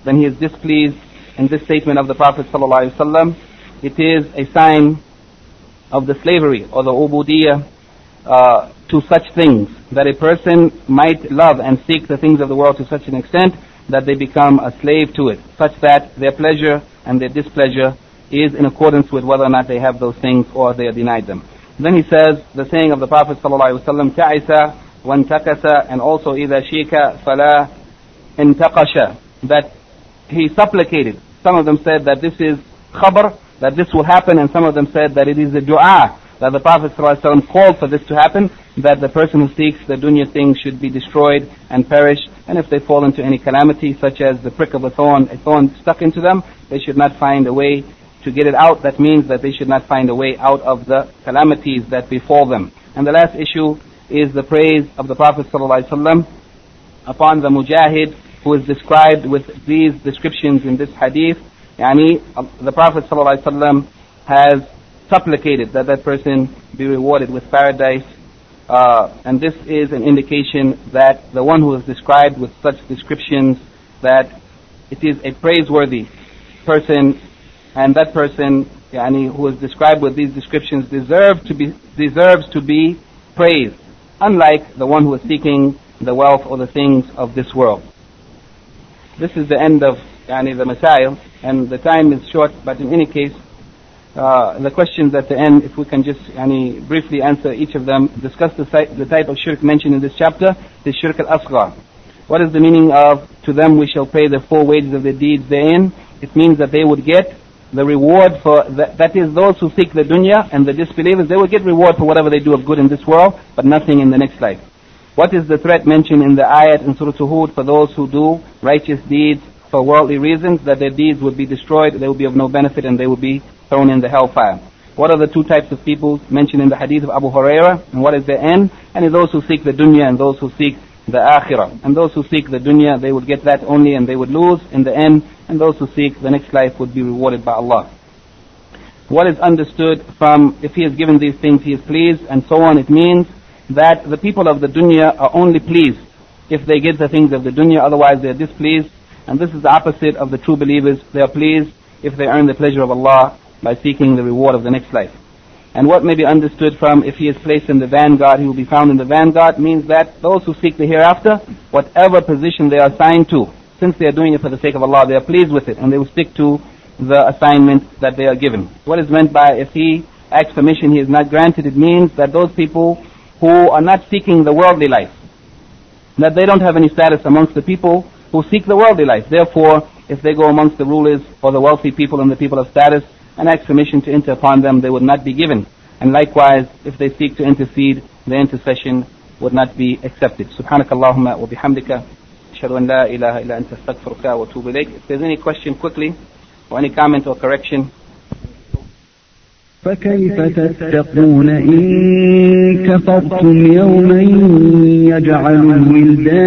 then he is displeased. In this statement of the Prophet ﷺ, it is a sign of the slavery or the ubudiyah uh, to such things that a person might love and seek the things of the world to such an extent that they become a slave to it, such that their pleasure and their displeasure is in accordance with whether or not they have those things or they are denied them. Then he says, the saying of the Prophet ﷺ, تعس وانتقس and also إذا شيك فلا انتقش that he supplicated. Some of them said that this is khabar, that this will happen, and some of them said that it is a dua, that the Prophet ﷺ called for this to happen, that the person who seeks the dunya things should be destroyed and perish, and if they fall into any calamity, such as the prick of a thorn, a thorn stuck into them, they should not find a way to get it out. That means that they should not find a way out of the calamities that befall them. And the last issue is the praise of the Prophet ﷺ upon the mujahid who is described with these descriptions in this hadith. Yani, the Prophet ﷺ has supplicated that that person be rewarded with paradise. Uh, and this is an indication that the one who is described with such descriptions that it is a praiseworthy person and that person yani, who is described with these descriptions deserves to be deserves to be praised unlike the one who is seeking the wealth or the things of this world this is the end of yani, the Masail, and the time is short, but in any case, uh, the questions at the end, if we can just yani, briefly answer each of them, discuss the, the type of shirk mentioned in this chapter, the shirk al-asghar. What is the meaning of, to them we shall pay the full wages of their deeds therein? It means that they would get the reward for, the, that is those who seek the dunya and the disbelievers, they will get reward for whatever they do of good in this world, but nothing in the next life. What is the threat mentioned in the ayat in Surah Hud for those who do righteous deeds for worldly reasons, that their deeds would be destroyed, they will be of no benefit, and they will be thrown in the hellfire? What are the two types of people mentioned in the hadith of Abu Huraira, and what is their end? And those who seek the dunya and those who seek the akhirah. And those who seek the dunya, they would get that only and they would lose in the end, and those who seek the next life would be rewarded by Allah. What is understood from if he is given these things, he is pleased, and so on, it means that the people of the dunya are only pleased if they get the things of the dunya, otherwise they are displeased. And this is the opposite of the true believers. They are pleased if they earn the pleasure of Allah by seeking the reward of the next life. And what may be understood from if he is placed in the vanguard, he will be found in the vanguard, means that those who seek the hereafter, whatever position they are assigned to, since they are doing it for the sake of Allah, they are pleased with it, and they will stick to the assignment that they are given. What is meant by if he asks permission, he is not granted, it means that those people who are not seeking the worldly life, that they don't have any status amongst the people who seek the worldly life. Therefore, if they go amongst the rulers or the wealthy people and the people of status and ask permission to enter upon them, they would not be given. And likewise, if they seek to intercede, the intercession would not be accepted. سبحانك اللهم وبحمدك أشهد أن لا إله إلا أنت أستغفرك وأتوب إليك. If there's any question quickly or any comment or correction, فكيف تتقون إن كفرتم يوما يجعل الولدان